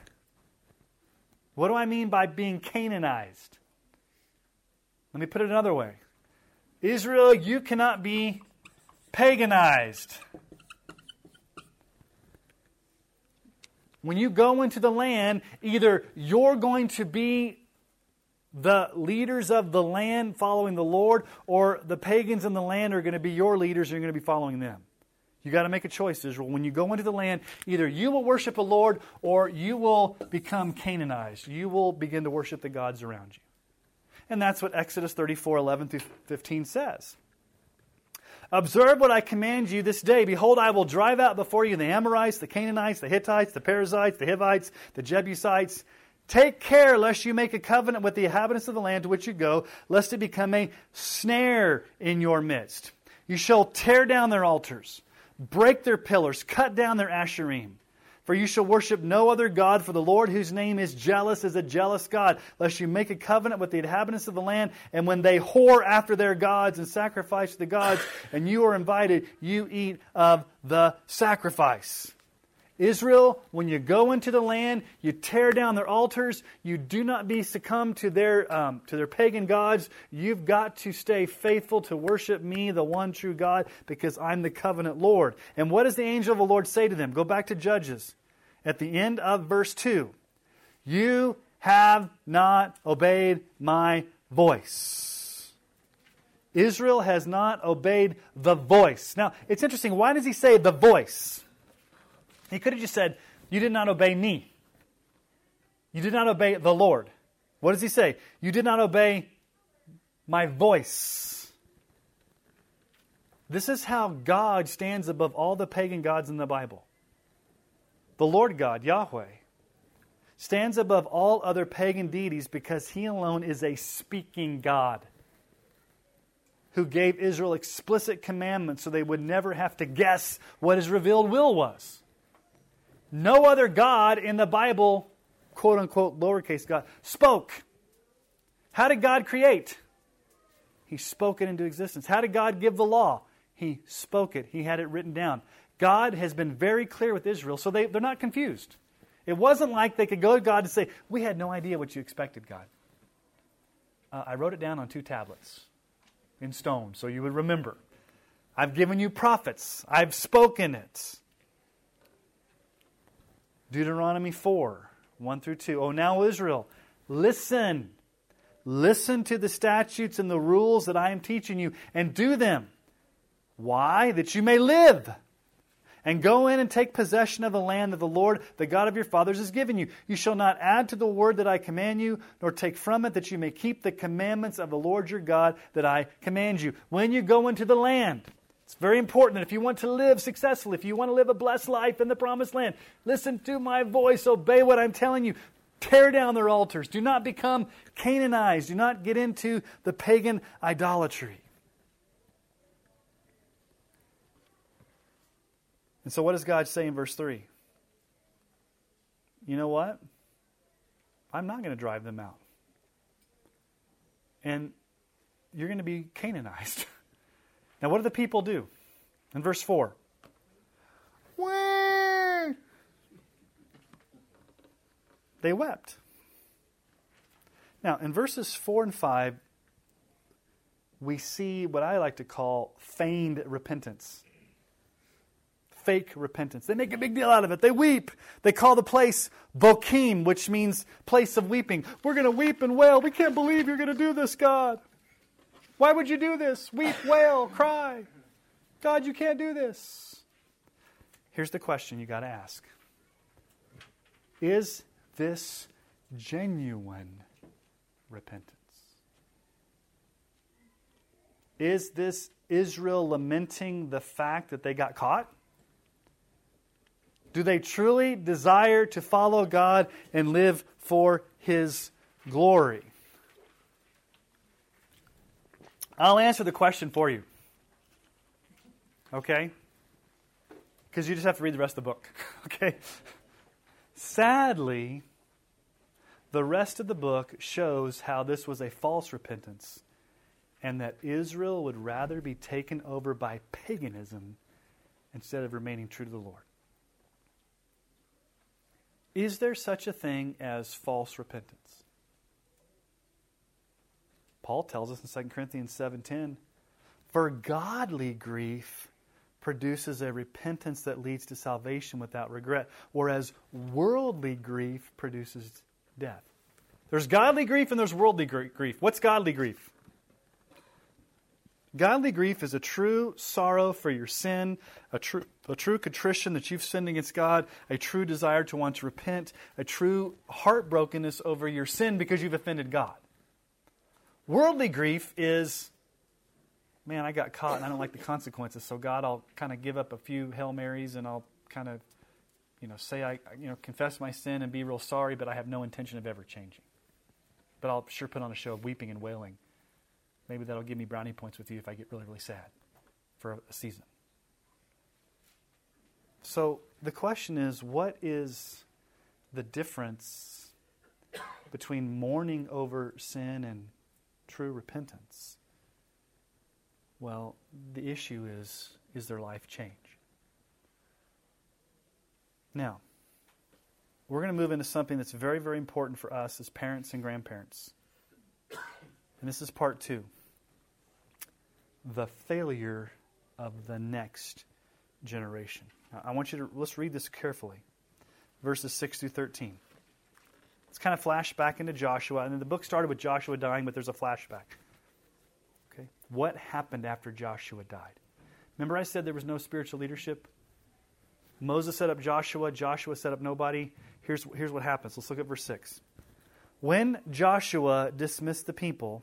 What do I mean by being Canaanized? Let me put it another way Israel, you cannot be paganized. When you go into the land, either you're going to be the leaders of the land following the Lord, or the pagans in the land are going to be your leaders and you're going to be following them. You got to make a choice, Israel. When you go into the land, either you will worship the Lord or you will become Canaanized. You will begin to worship the gods around you. And that's what Exodus 34 11 through 15 says. Observe what I command you this day. Behold, I will drive out before you the Amorites, the Canaanites, the Hittites, the Perizzites, the Hivites, the Jebusites. Take care lest you make a covenant with the inhabitants of the land to which you go, lest it become a snare in your midst. You shall tear down their altars, break their pillars, cut down their asherim. For you shall worship no other God, for the Lord whose name is jealous is a jealous God, lest you make a covenant with the inhabitants of the land, and when they whore after their gods and sacrifice to the gods, <laughs> and you are invited, you eat of the sacrifice. Israel, when you go into the land, you tear down their altars. You do not be succumb to their um, to their pagan gods. You've got to stay faithful to worship me, the one true God, because I'm the covenant Lord. And what does the angel of the Lord say to them? Go back to Judges at the end of verse 2 You have not obeyed my voice. Israel has not obeyed the voice. Now, it's interesting. Why does he say the voice? He could have just said, You did not obey me. You did not obey the Lord. What does he say? You did not obey my voice. This is how God stands above all the pagan gods in the Bible. The Lord God, Yahweh, stands above all other pagan deities because he alone is a speaking God who gave Israel explicit commandments so they would never have to guess what his revealed will was. No other God in the Bible, quote unquote, lowercase God, spoke. How did God create? He spoke it into existence. How did God give the law? He spoke it, He had it written down. God has been very clear with Israel, so they, they're not confused. It wasn't like they could go to God and say, We had no idea what you expected, God. Uh, I wrote it down on two tablets in stone so you would remember. I've given you prophets, I've spoken it. Deuteronomy 4 1 through 2. Oh, now, Israel, listen. Listen to the statutes and the rules that I am teaching you and do them. Why? That you may live and go in and take possession of the land that the Lord, the God of your fathers, has given you. You shall not add to the word that I command you, nor take from it, that you may keep the commandments of the Lord your God that I command you. When you go into the land, it's very important that if you want to live successfully, if you want to live a blessed life in the promised land, listen to my voice, obey what I'm telling you. Tear down their altars. Do not become Canaanized. Do not get into the pagan idolatry. And so, what does God say in verse 3? You know what? I'm not going to drive them out. And you're going to be Canaanized. <laughs> now, what do the people do? In verse 4 They wept. Now, in verses 4 and 5, we see what I like to call feigned repentance fake repentance. They make a big deal out of it. They weep. They call the place Bochim, which means place of weeping. We're going to weep and wail. We can't believe you're going to do this, God. Why would you do this? Weep, wail, cry. God, you can't do this. Here's the question you got to ask Is this genuine repentance? Is this Israel lamenting the fact that they got caught? Do they truly desire to follow God and live for His glory? I'll answer the question for you. Okay? Because you just have to read the rest of the book. <laughs> Okay? Sadly, the rest of the book shows how this was a false repentance and that Israel would rather be taken over by paganism instead of remaining true to the Lord. Is there such a thing as false repentance? Paul tells us in 2 Corinthians 7:10, "For godly grief produces a repentance that leads to salvation without regret, whereas worldly grief produces death." There's godly grief and there's worldly grief. What's godly grief? Godly grief is a true sorrow for your sin, a true, a true contrition that you've sinned against God, a true desire to want to repent, a true heartbrokenness over your sin because you've offended God. Worldly grief is, man, I got caught and I don't like the consequences, so God, I'll kind of give up a few Hail Marys and I'll kind of, you know, say I, you know, confess my sin and be real sorry, but I have no intention of ever changing. But I'll sure put on a show of weeping and wailing Maybe that'll give me brownie points with you if I get really, really sad for a season. So the question is what is the difference between mourning over sin and true repentance? Well, the issue is is their life change? Now, we're going to move into something that's very, very important for us as parents and grandparents. And this is part two the failure of the next generation. Now, I want you to let's read this carefully. Verses 6 through 13. It's kind of flash back into Joshua, and then the book started with Joshua dying, but there's a flashback. Okay? What happened after Joshua died? Remember, I said there was no spiritual leadership? Moses set up Joshua, Joshua set up nobody. Here's, here's what happens. Let's look at verse 6. When Joshua dismissed the people,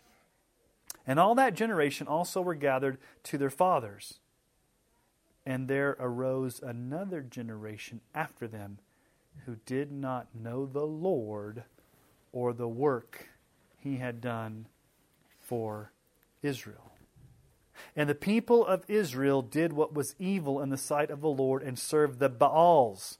And all that generation also were gathered to their fathers. And there arose another generation after them who did not know the Lord or the work he had done for Israel. And the people of Israel did what was evil in the sight of the Lord and served the Baals.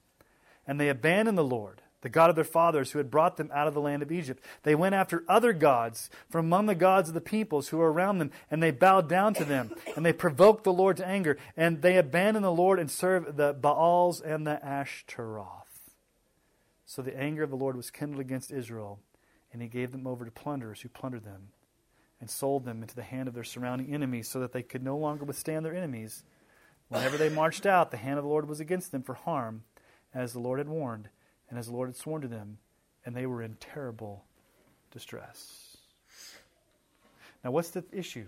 And they abandoned the Lord, the God of their fathers, who had brought them out of the land of Egypt. They went after other gods from among the gods of the peoples who were around them, and they bowed down to them. And they provoked the Lord to anger. And they abandoned the Lord and served the Baals and the Ashtaroth. So the anger of the Lord was kindled against Israel, and he gave them over to plunderers who plundered them and sold them into the hand of their surrounding enemies so that they could no longer withstand their enemies. Whenever they marched out, the hand of the Lord was against them for harm, as the Lord had warned, and as the Lord had sworn to them, and they were in terrible distress. Now, what's the issue?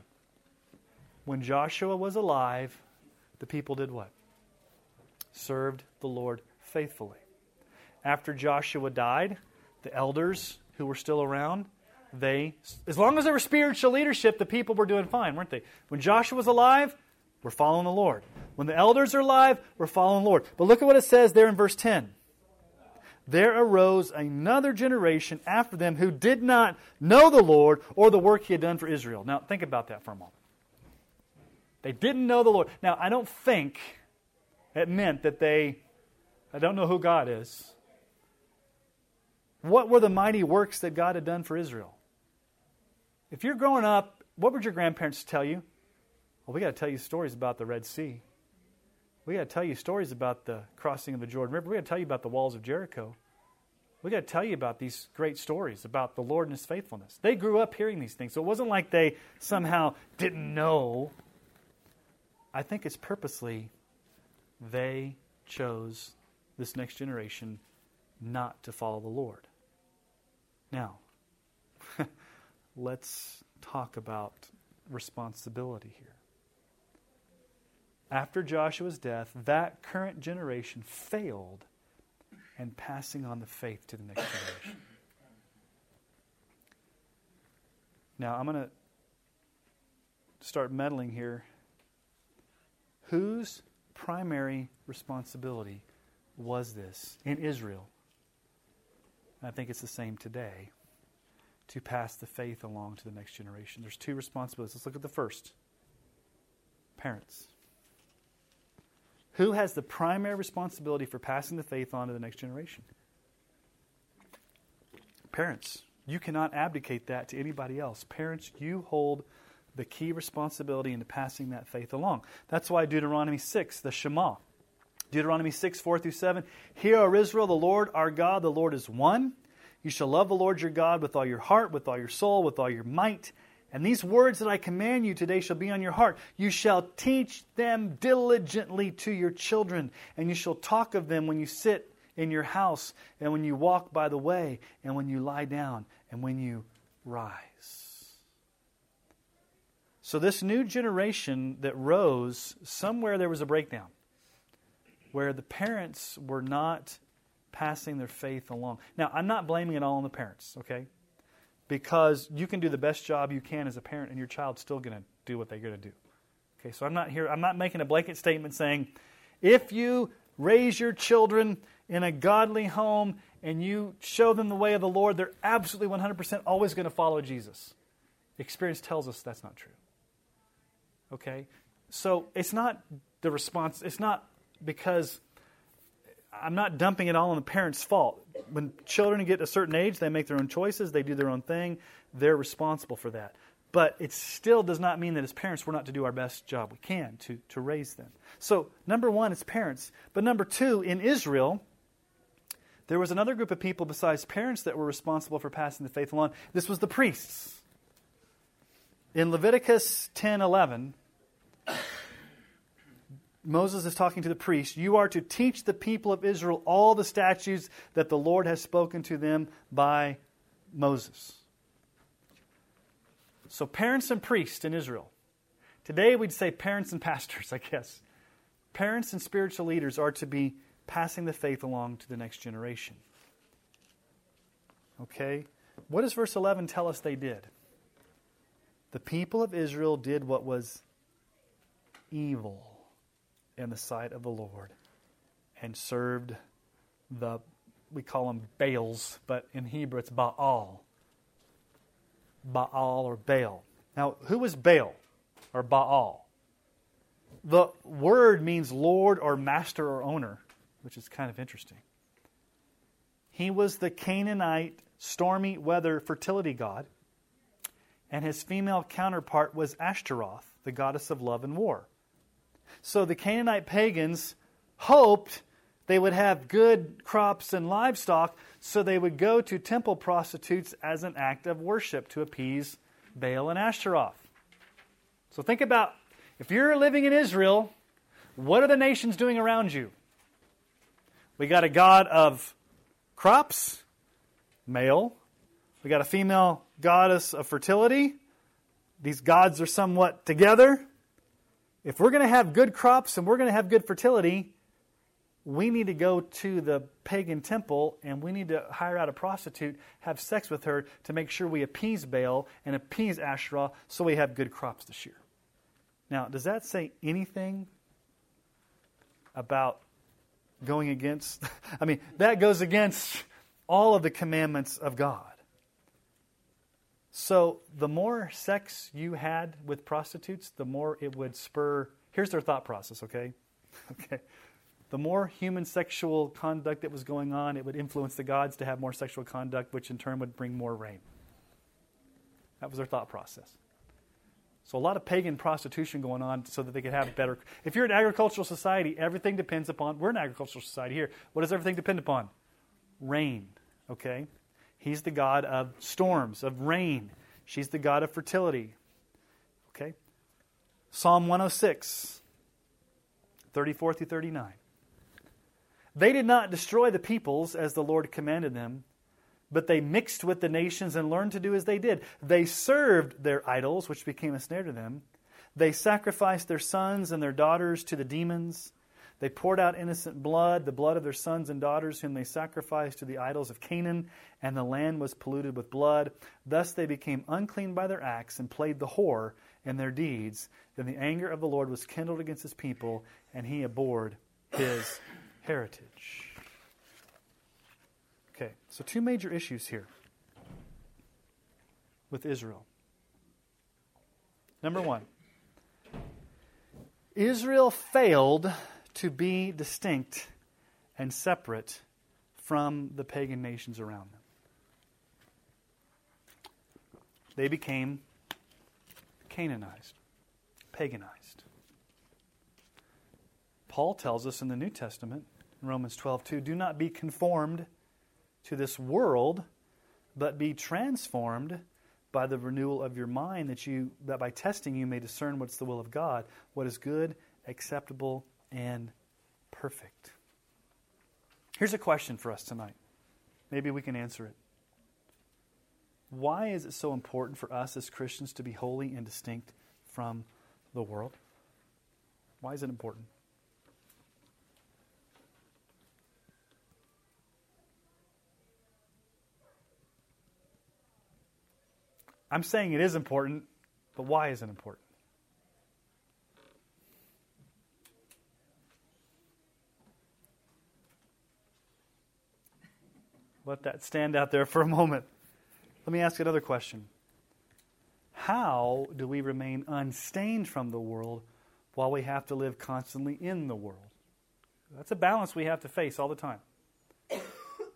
When Joshua was alive, the people did what? Served the Lord faithfully. After Joshua died, the elders who were still around they, as long as there was spiritual leadership, the people were doing fine, weren't they? When Joshua was alive, we're following the Lord. When the elders are alive, we're following the Lord. But look at what it says there in verse 10. There arose another generation after them who did not know the Lord or the work he had done for Israel. Now, think about that for a moment. They didn't know the Lord. Now, I don't think it meant that they, I don't know who God is. What were the mighty works that God had done for Israel? If you're growing up, what would your grandparents tell you? Well, we got to tell you stories about the Red Sea. We got to tell you stories about the crossing of the Jordan River. We got to tell you about the walls of Jericho. We got to tell you about these great stories about the Lord and His faithfulness. They grew up hearing these things, so it wasn't like they somehow didn't know. I think it's purposely they chose this next generation not to follow the Lord. Now, <laughs> let's talk about responsibility here. After Joshua's death, that current generation failed in passing on the faith to the next generation. Now, I'm going to start meddling here. Whose primary responsibility was this in Israel? I think it's the same today to pass the faith along to the next generation. There's two responsibilities. Let's look at the first parents. Who has the primary responsibility for passing the faith on to the next generation? Parents. You cannot abdicate that to anybody else. Parents, you hold the key responsibility into passing that faith along. That's why Deuteronomy 6, the Shema, Deuteronomy 6, 4 through 7. Hear, O Israel, the Lord our God, the Lord is one. You shall love the Lord your God with all your heart, with all your soul, with all your might. And these words that I command you today shall be on your heart. You shall teach them diligently to your children, and you shall talk of them when you sit in your house, and when you walk by the way, and when you lie down, and when you rise. So, this new generation that rose, somewhere there was a breakdown where the parents were not passing their faith along. Now, I'm not blaming it all on the parents, okay? Because you can do the best job you can as a parent, and your child's still going to do what they're going to do. Okay, so I'm not here, I'm not making a blanket statement saying, if you raise your children in a godly home and you show them the way of the Lord, they're absolutely 100% always going to follow Jesus. Experience tells us that's not true. Okay? So it's not the response, it's not because I'm not dumping it all on the parents' fault. When children get a certain age, they make their own choices, they do their own thing, they're responsible for that. But it still does not mean that as parents we're not to do our best job we can to, to raise them. So, number one, it's parents. But number two, in Israel, there was another group of people besides parents that were responsible for passing the faith along. This was the priests. In Leviticus 10 11, Moses is talking to the priests. You are to teach the people of Israel all the statutes that the Lord has spoken to them by Moses. So, parents and priests in Israel. Today we'd say parents and pastors, I guess. Parents and spiritual leaders are to be passing the faith along to the next generation. Okay? What does verse 11 tell us they did? The people of Israel did what was evil in the sight of the Lord and served the, we call them Baals, but in Hebrew it's Baal. Baal or Baal. Now, who was Baal or Baal? The word means Lord or master or owner, which is kind of interesting. He was the Canaanite stormy weather fertility god, and his female counterpart was Ashtaroth, the goddess of love and war. So the Canaanite pagans hoped they would have good crops and livestock, so they would go to temple prostitutes as an act of worship to appease Baal and Ashtaroth. So think about if you're living in Israel, what are the nations doing around you? We got a god of crops, male. We got a female goddess of fertility. These gods are somewhat together. If we're going to have good crops and we're going to have good fertility, we need to go to the pagan temple and we need to hire out a prostitute, have sex with her to make sure we appease Baal and appease Asherah so we have good crops this year. Now, does that say anything about going against? <laughs> I mean, that goes against all of the commandments of God. So, the more sex you had with prostitutes, the more it would spur. Here's their thought process, okay? <laughs> Okay the more human sexual conduct that was going on, it would influence the gods to have more sexual conduct, which in turn would bring more rain. That was their thought process. So a lot of pagan prostitution going on so that they could have better. If you're an agricultural society, everything depends upon. We're an agricultural society here. What does everything depend upon? Rain. Okay, he's the god of storms, of rain. She's the god of fertility. Okay, Psalm 106, 34 through 39. They did not destroy the peoples as the Lord commanded them, but they mixed with the nations and learned to do as they did. They served their idols, which became a snare to them. They sacrificed their sons and their daughters to the demons. They poured out innocent blood, the blood of their sons and daughters, whom they sacrificed to the idols of Canaan, and the land was polluted with blood. Thus they became unclean by their acts and played the whore in their deeds. Then the anger of the Lord was kindled against his people, and he abhorred his heritage. Okay, so two major issues here with Israel. Number one, Israel failed to be distinct and separate from the pagan nations around them. They became Canaanized, paganized. Paul tells us in the New Testament in Romans 12, 2, do not be conformed to this world, but be transformed by the renewal of your mind, that you that by testing you may discern what's the will of God, what is good, acceptable, and perfect. Here's a question for us tonight. Maybe we can answer it. Why is it so important for us as Christians to be holy and distinct from the world? Why is it important? I'm saying it is important, but why is it important? Let that stand out there for a moment. Let me ask another question. How do we remain unstained from the world while we have to live constantly in the world? That's a balance we have to face all the time.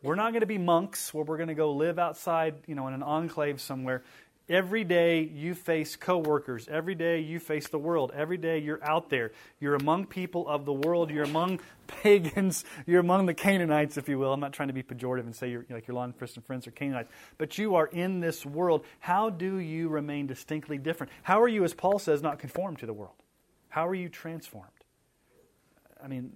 We're not going to be monks where we're going to go live outside, you know, in an enclave somewhere. Every day you face coworkers. Every day you face the world. Every day you're out there. You're among people of the world. You're among <laughs> pagans. You're among the Canaanites, if you will. I'm not trying to be pejorative and say you're like your long Christian friends are Canaanites, but you are in this world. How do you remain distinctly different? How are you, as Paul says, not conformed to the world? How are you transformed? I mean,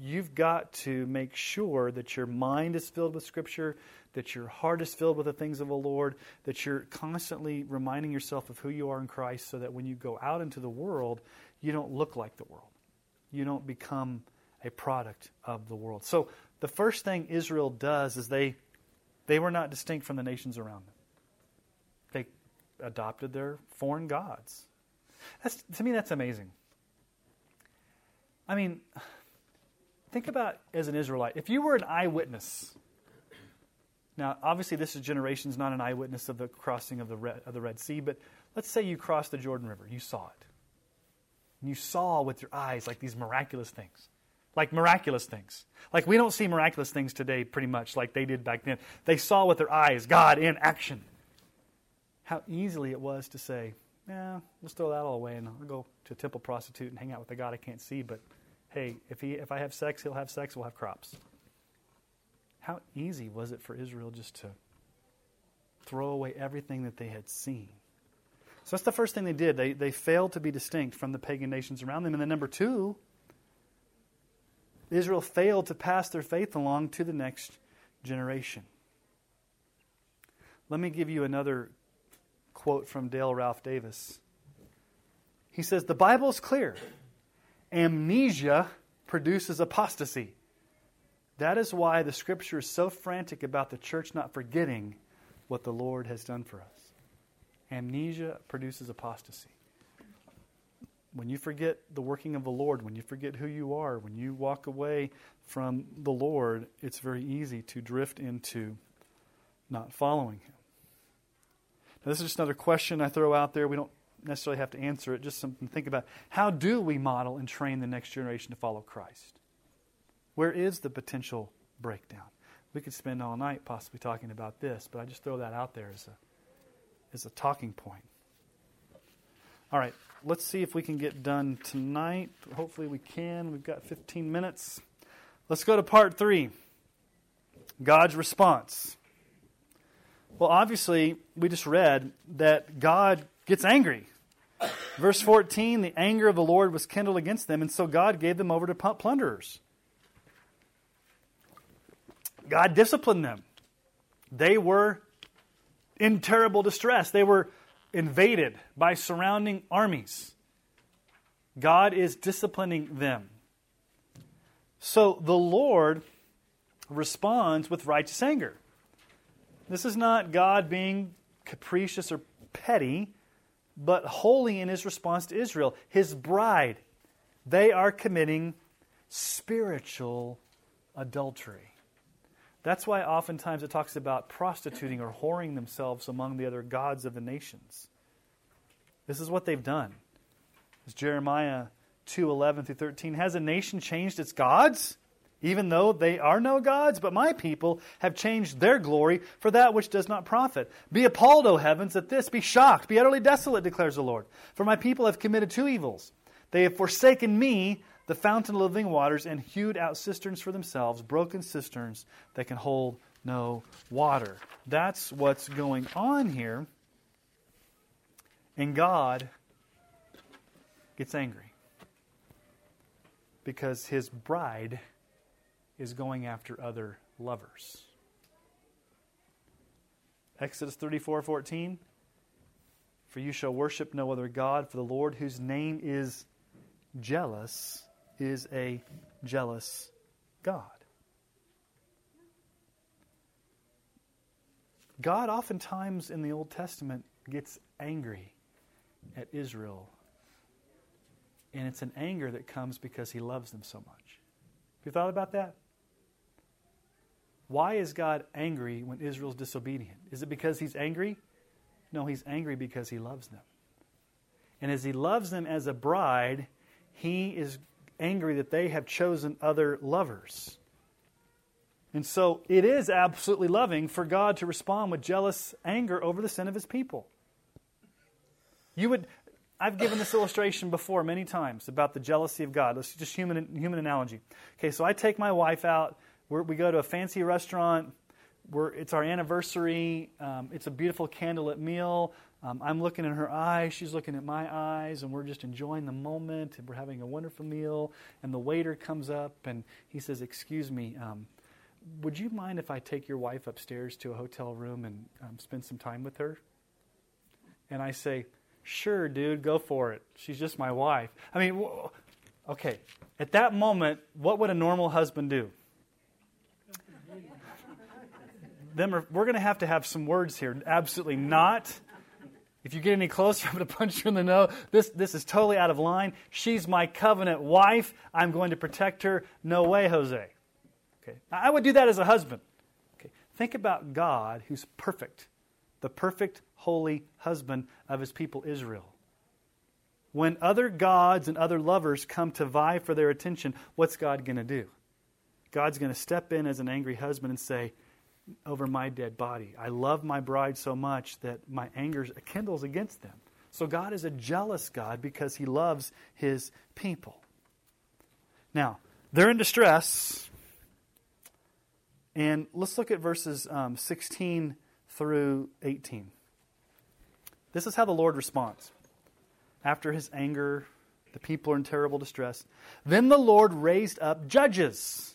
you've got to make sure that your mind is filled with Scripture, that your heart is filled with the things of the Lord, that you're constantly reminding yourself of who you are in Christ so that when you go out into the world, you don't look like the world. You don't become a product of the world. So the first thing Israel does is they they were not distinct from the nations around them. They adopted their foreign gods. That's, to me, that's amazing. I mean, think about as an Israelite, if you were an eyewitness now, obviously, this is generations, not an eyewitness of the crossing of the Red, of the Red Sea, but let's say you crossed the Jordan River, you saw it. And you saw with your eyes like these miraculous things. Like miraculous things. Like we don't see miraculous things today pretty much like they did back then. They saw with their eyes God in action. How easily it was to say, yeah, let's throw that all away and I'll go to a temple prostitute and hang out with a God I can't see, but hey, if, he, if I have sex, he'll have sex, we'll have crops. How easy was it for Israel just to throw away everything that they had seen? So that's the first thing they did. They, they failed to be distinct from the pagan nations around them. And then, number two, Israel failed to pass their faith along to the next generation. Let me give you another quote from Dale Ralph Davis. He says, The Bible is clear. Amnesia produces apostasy. That is why the scripture is so frantic about the church not forgetting what the Lord has done for us. Amnesia produces apostasy. When you forget the working of the Lord, when you forget who you are, when you walk away from the Lord, it's very easy to drift into not following Him. Now, this is just another question I throw out there. We don't necessarily have to answer it, just something to think about. How do we model and train the next generation to follow Christ? Where is the potential breakdown? We could spend all night possibly talking about this, but I just throw that out there as a, as a talking point. All right, let's see if we can get done tonight. Hopefully, we can. We've got 15 minutes. Let's go to part three God's response. Well, obviously, we just read that God gets angry. Verse 14 the anger of the Lord was kindled against them, and so God gave them over to plunderers. God disciplined them. They were in terrible distress. They were invaded by surrounding armies. God is disciplining them. So the Lord responds with righteous anger. This is not God being capricious or petty, but holy in his response to Israel, his bride. They are committing spiritual adultery. That's why oftentimes it talks about prostituting or whoring themselves among the other gods of the nations. This is what they've done. As Jeremiah 2 11 through 13, has a nation changed its gods? Even though they are no gods, but my people have changed their glory for that which does not profit. Be appalled, O heavens, at this. Be shocked. Be utterly desolate, declares the Lord. For my people have committed two evils. They have forsaken me, the fountain of living waters and hewed out cisterns for themselves, broken cisterns that can hold no water. That's what's going on here. And God gets angry because his bride is going after other lovers. Exodus 34 14. For you shall worship no other God, for the Lord, whose name is jealous, is a jealous God. God oftentimes in the Old Testament gets angry at Israel. And it's an anger that comes because he loves them so much. Have you thought about that? Why is God angry when Israel's disobedient? Is it because he's angry? No, he's angry because he loves them. And as he loves them as a bride, he is angry that they have chosen other lovers. And so it is absolutely loving for God to respond with jealous anger over the sin of his people. You would I've given this illustration before many times about the jealousy of God. Is just human human analogy. Okay, so I take my wife out. we go to a fancy restaurant. We're, it's our anniversary. Um, it's a beautiful candlelit meal. Um, I'm looking in her eyes, she's looking at my eyes, and we're just enjoying the moment. And we're having a wonderful meal. And the waiter comes up and he says, Excuse me, um, would you mind if I take your wife upstairs to a hotel room and um, spend some time with her? And I say, Sure, dude, go for it. She's just my wife. I mean, okay. At that moment, what would a normal husband do? Them are, we're going to have to have some words here. Absolutely not. If you get any closer, <laughs> I'm going to punch you in the nose. This, this is totally out of line. She's my covenant wife. I'm going to protect her. No way, Jose. Okay. I would do that as a husband. Okay. Think about God who's perfect, the perfect, holy husband of his people Israel. When other gods and other lovers come to vie for their attention, what's God going to do? God's going to step in as an angry husband and say, Over my dead body, I love my bride so much that my anger kindles against them. So God is a jealous God because he loves his people. Now, they're in distress. And let's look at verses um, 16 through 18. This is how the Lord responds. After his anger, the people are in terrible distress. Then the Lord raised up judges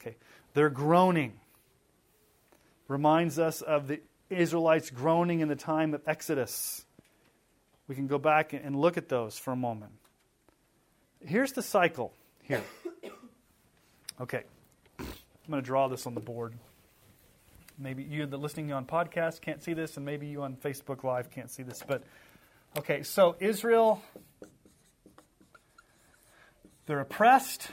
Okay, their groaning reminds us of the Israelites groaning in the time of Exodus. We can go back and look at those for a moment. Here's the cycle here. Okay, I'm going to draw this on the board. Maybe you that listening on podcast can't see this, and maybe you on Facebook Live can't see this. But okay, so Israel, they're oppressed,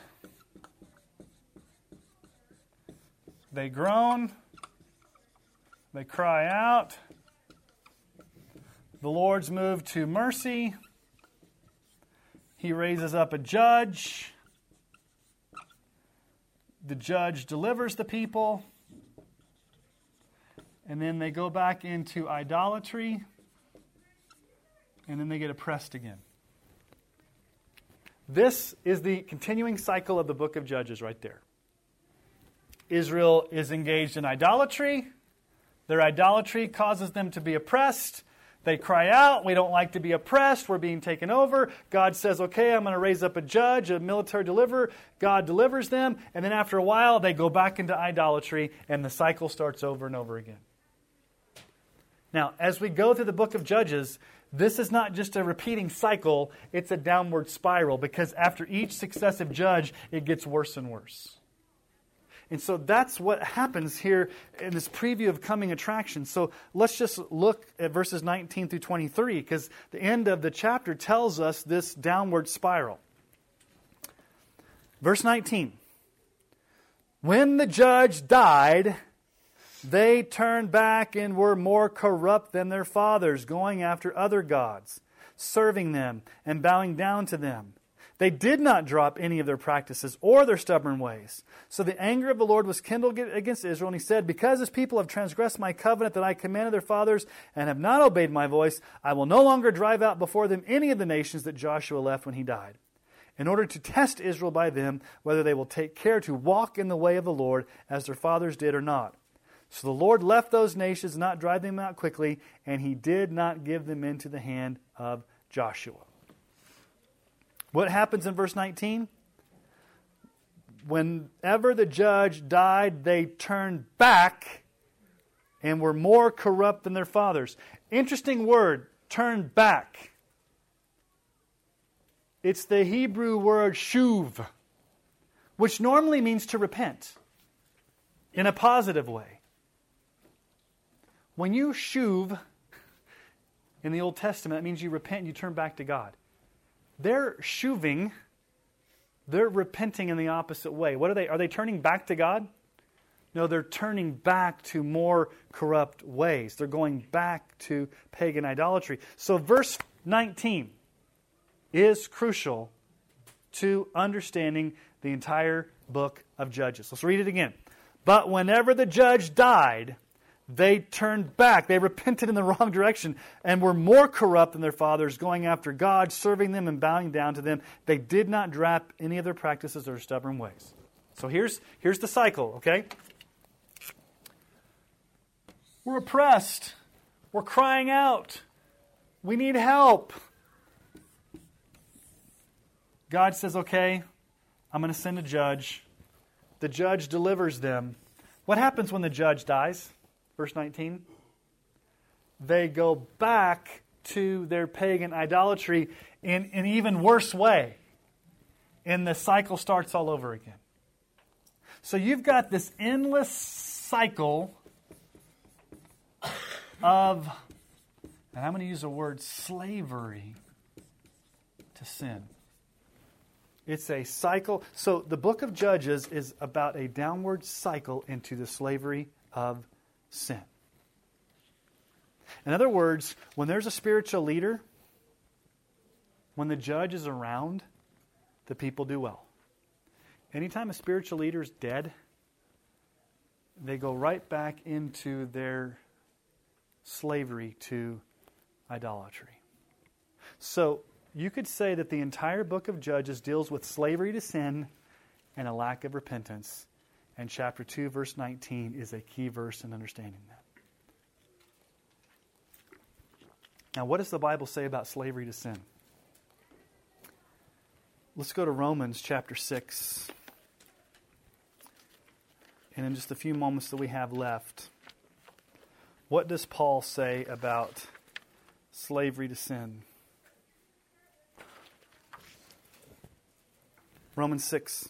they groan, they cry out. The Lord's moved to mercy. He raises up a judge. The judge delivers the people. And then they go back into idolatry. And then they get oppressed again. This is the continuing cycle of the book of Judges right there. Israel is engaged in idolatry. Their idolatry causes them to be oppressed. They cry out, We don't like to be oppressed. We're being taken over. God says, Okay, I'm going to raise up a judge, a military deliverer. God delivers them. And then after a while, they go back into idolatry, and the cycle starts over and over again. Now, as we go through the book of Judges, this is not just a repeating cycle, it's a downward spiral because after each successive judge, it gets worse and worse. And so that's what happens here in this preview of coming attractions. So let's just look at verses 19 through 23 because the end of the chapter tells us this downward spiral. Verse 19 When the judge died, they turned back and were more corrupt than their fathers, going after other gods, serving them and bowing down to them. They did not drop any of their practices or their stubborn ways. So the anger of the Lord was kindled against Israel, and he said, Because his people have transgressed my covenant that I commanded their fathers and have not obeyed my voice, I will no longer drive out before them any of the nations that Joshua left when he died, in order to test Israel by them whether they will take care to walk in the way of the Lord as their fathers did or not. So the Lord left those nations, not drive them out quickly, and he did not give them into the hand of Joshua. What happens in verse 19? Whenever the judge died, they turned back and were more corrupt than their fathers. Interesting word, turn back. It's the Hebrew word shuv, which normally means to repent in a positive way. When you shuv in the Old Testament, it means you repent and you turn back to God. They're shuving, they're repenting in the opposite way. What are they? Are they turning back to God? No, they're turning back to more corrupt ways. They're going back to pagan idolatry. So, verse 19 is crucial to understanding the entire book of Judges. Let's read it again. But whenever the judge died, they turned back. They repented in the <laughs> wrong direction and were more corrupt than their fathers, going after God, serving them, and bowing down to them. They did not drop any of their practices or stubborn ways. So here's, here's the cycle, okay? We're oppressed. We're crying out. We need help. God says, okay, I'm going to send a judge. The judge delivers them. What happens when the judge dies? Verse 19. they go back to their pagan idolatry in an even worse way. And the cycle starts all over again. So you've got this endless cycle of, and I'm going to use the word slavery to sin. It's a cycle. So the book of Judges is about a downward cycle into the slavery of sin. In other words, when there's a spiritual leader, when the judge is around, the people do well. Anytime a spiritual leader is dead, they go right back into their slavery to idolatry. So you could say that the entire book of Judges deals with slavery to sin and a lack of repentance. And chapter 2, verse 19, is a key verse in understanding that. Now, what does the Bible say about slavery to sin? Let's go to Romans chapter 6. And in just a few moments that we have left, what does Paul say about slavery to sin? Romans 6.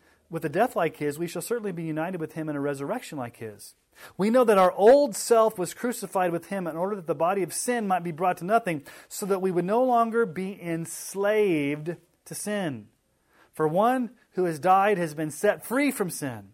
with a death like his, we shall certainly be united with him in a resurrection like his. We know that our old self was crucified with him in order that the body of sin might be brought to nothing, so that we would no longer be enslaved to sin. For one who has died has been set free from sin.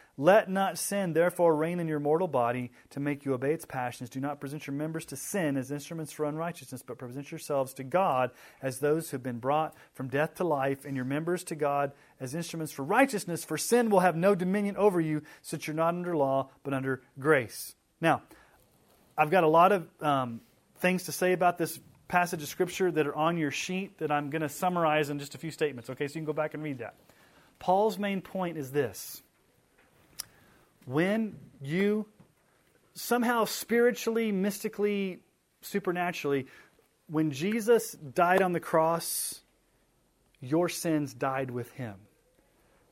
Let not sin, therefore, reign in your mortal body to make you obey its passions. Do not present your members to sin as instruments for unrighteousness, but present yourselves to God as those who have been brought from death to life, and your members to God as instruments for righteousness. For sin will have no dominion over you, since you're not under law, but under grace. Now, I've got a lot of um, things to say about this passage of Scripture that are on your sheet that I'm going to summarize in just a few statements, okay? So you can go back and read that. Paul's main point is this when you somehow spiritually, mystically, supernaturally, when Jesus died on the cross, your sins died with him.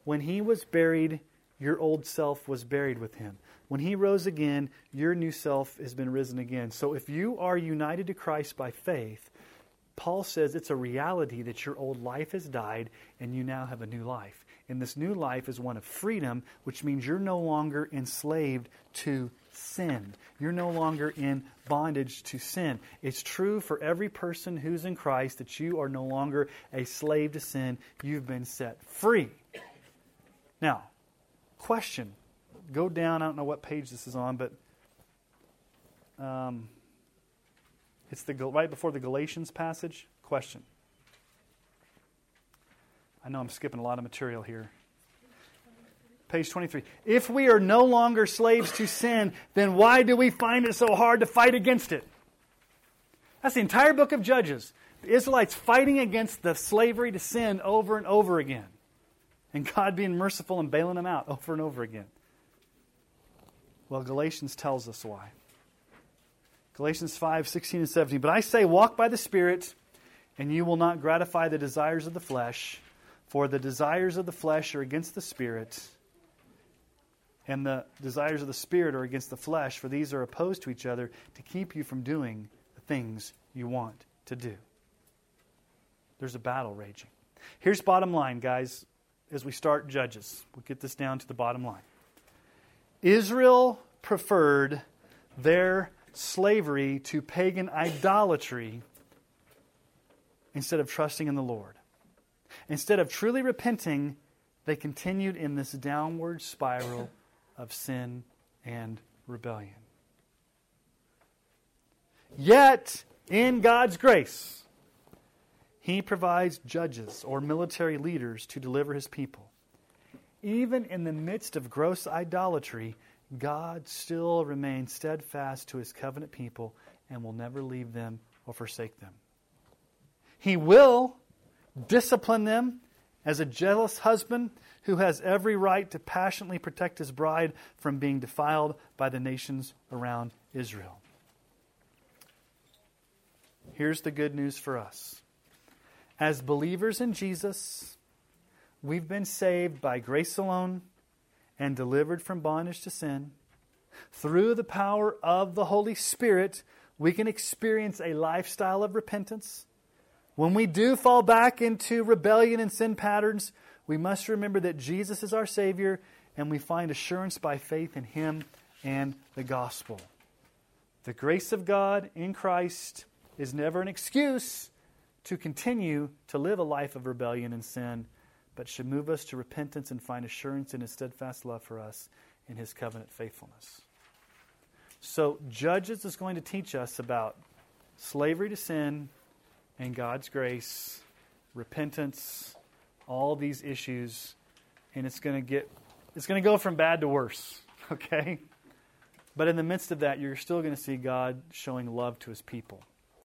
When he was buried, your old self was buried with him. When he rose again, your new self has been risen again. So if you are united to Christ by faith, Paul says it's a reality that your old life has died and you now have a new life. And this new life is one of freedom, which means you're no longer enslaved to sin. You're no longer in bondage to sin. It's true for every person who's in Christ that you are no longer a slave to sin. You've been set free. Now, question. Go down. I don't know what page this is on, but um, it's the right before the Galatians passage. Question. I know I'm skipping a lot of material here. Page 23. If we are no longer slaves to sin, then why do we find it so hard to fight against it? That's the entire book of Judges. The Israelites fighting against the slavery to sin over and over again. And God being merciful and bailing them out over and over again. Well, Galatians tells us why. Galatians 5, 16 and 17. But I say, walk by the Spirit, and you will not gratify the desires of the flesh. For the desires of the flesh are against the Spirit, and the desires of the Spirit are against the flesh, for these are opposed to each other to keep you from doing the things you want to do. There's a battle raging. Here's bottom line, guys, as we start Judges. We'll get this down to the bottom line. Israel preferred their slavery to pagan idolatry instead of trusting in the Lord. Instead of truly repenting, they continued in this downward spiral of sin and rebellion. Yet, in God's grace, He provides judges or military leaders to deliver His people. Even in the midst of gross idolatry, God still remains steadfast to His covenant people and will never leave them or forsake them. He will discipline them as a jealous husband who has every right to passionately protect his bride from being defiled by the nations around Israel. Here's the good news for us. As believers in Jesus, we've been saved by grace alone and delivered from bondage to sin. Through the power of the Holy Spirit, we can experience a lifestyle of repentance. When we do fall back into rebellion and sin patterns, we must remember that Jesus is our Savior and we find assurance by faith in Him and the gospel. The grace of God in Christ is never an excuse to continue to live a life of rebellion and sin, but should move us to repentance and find assurance in His steadfast love for us in His covenant faithfulness. So, Judges is going to teach us about slavery to sin and God's grace, repentance, all these issues, and it's going to get it's going to go from bad to worse, <laughs> okay? But in the midst of that, you're still going to see God showing love to his people.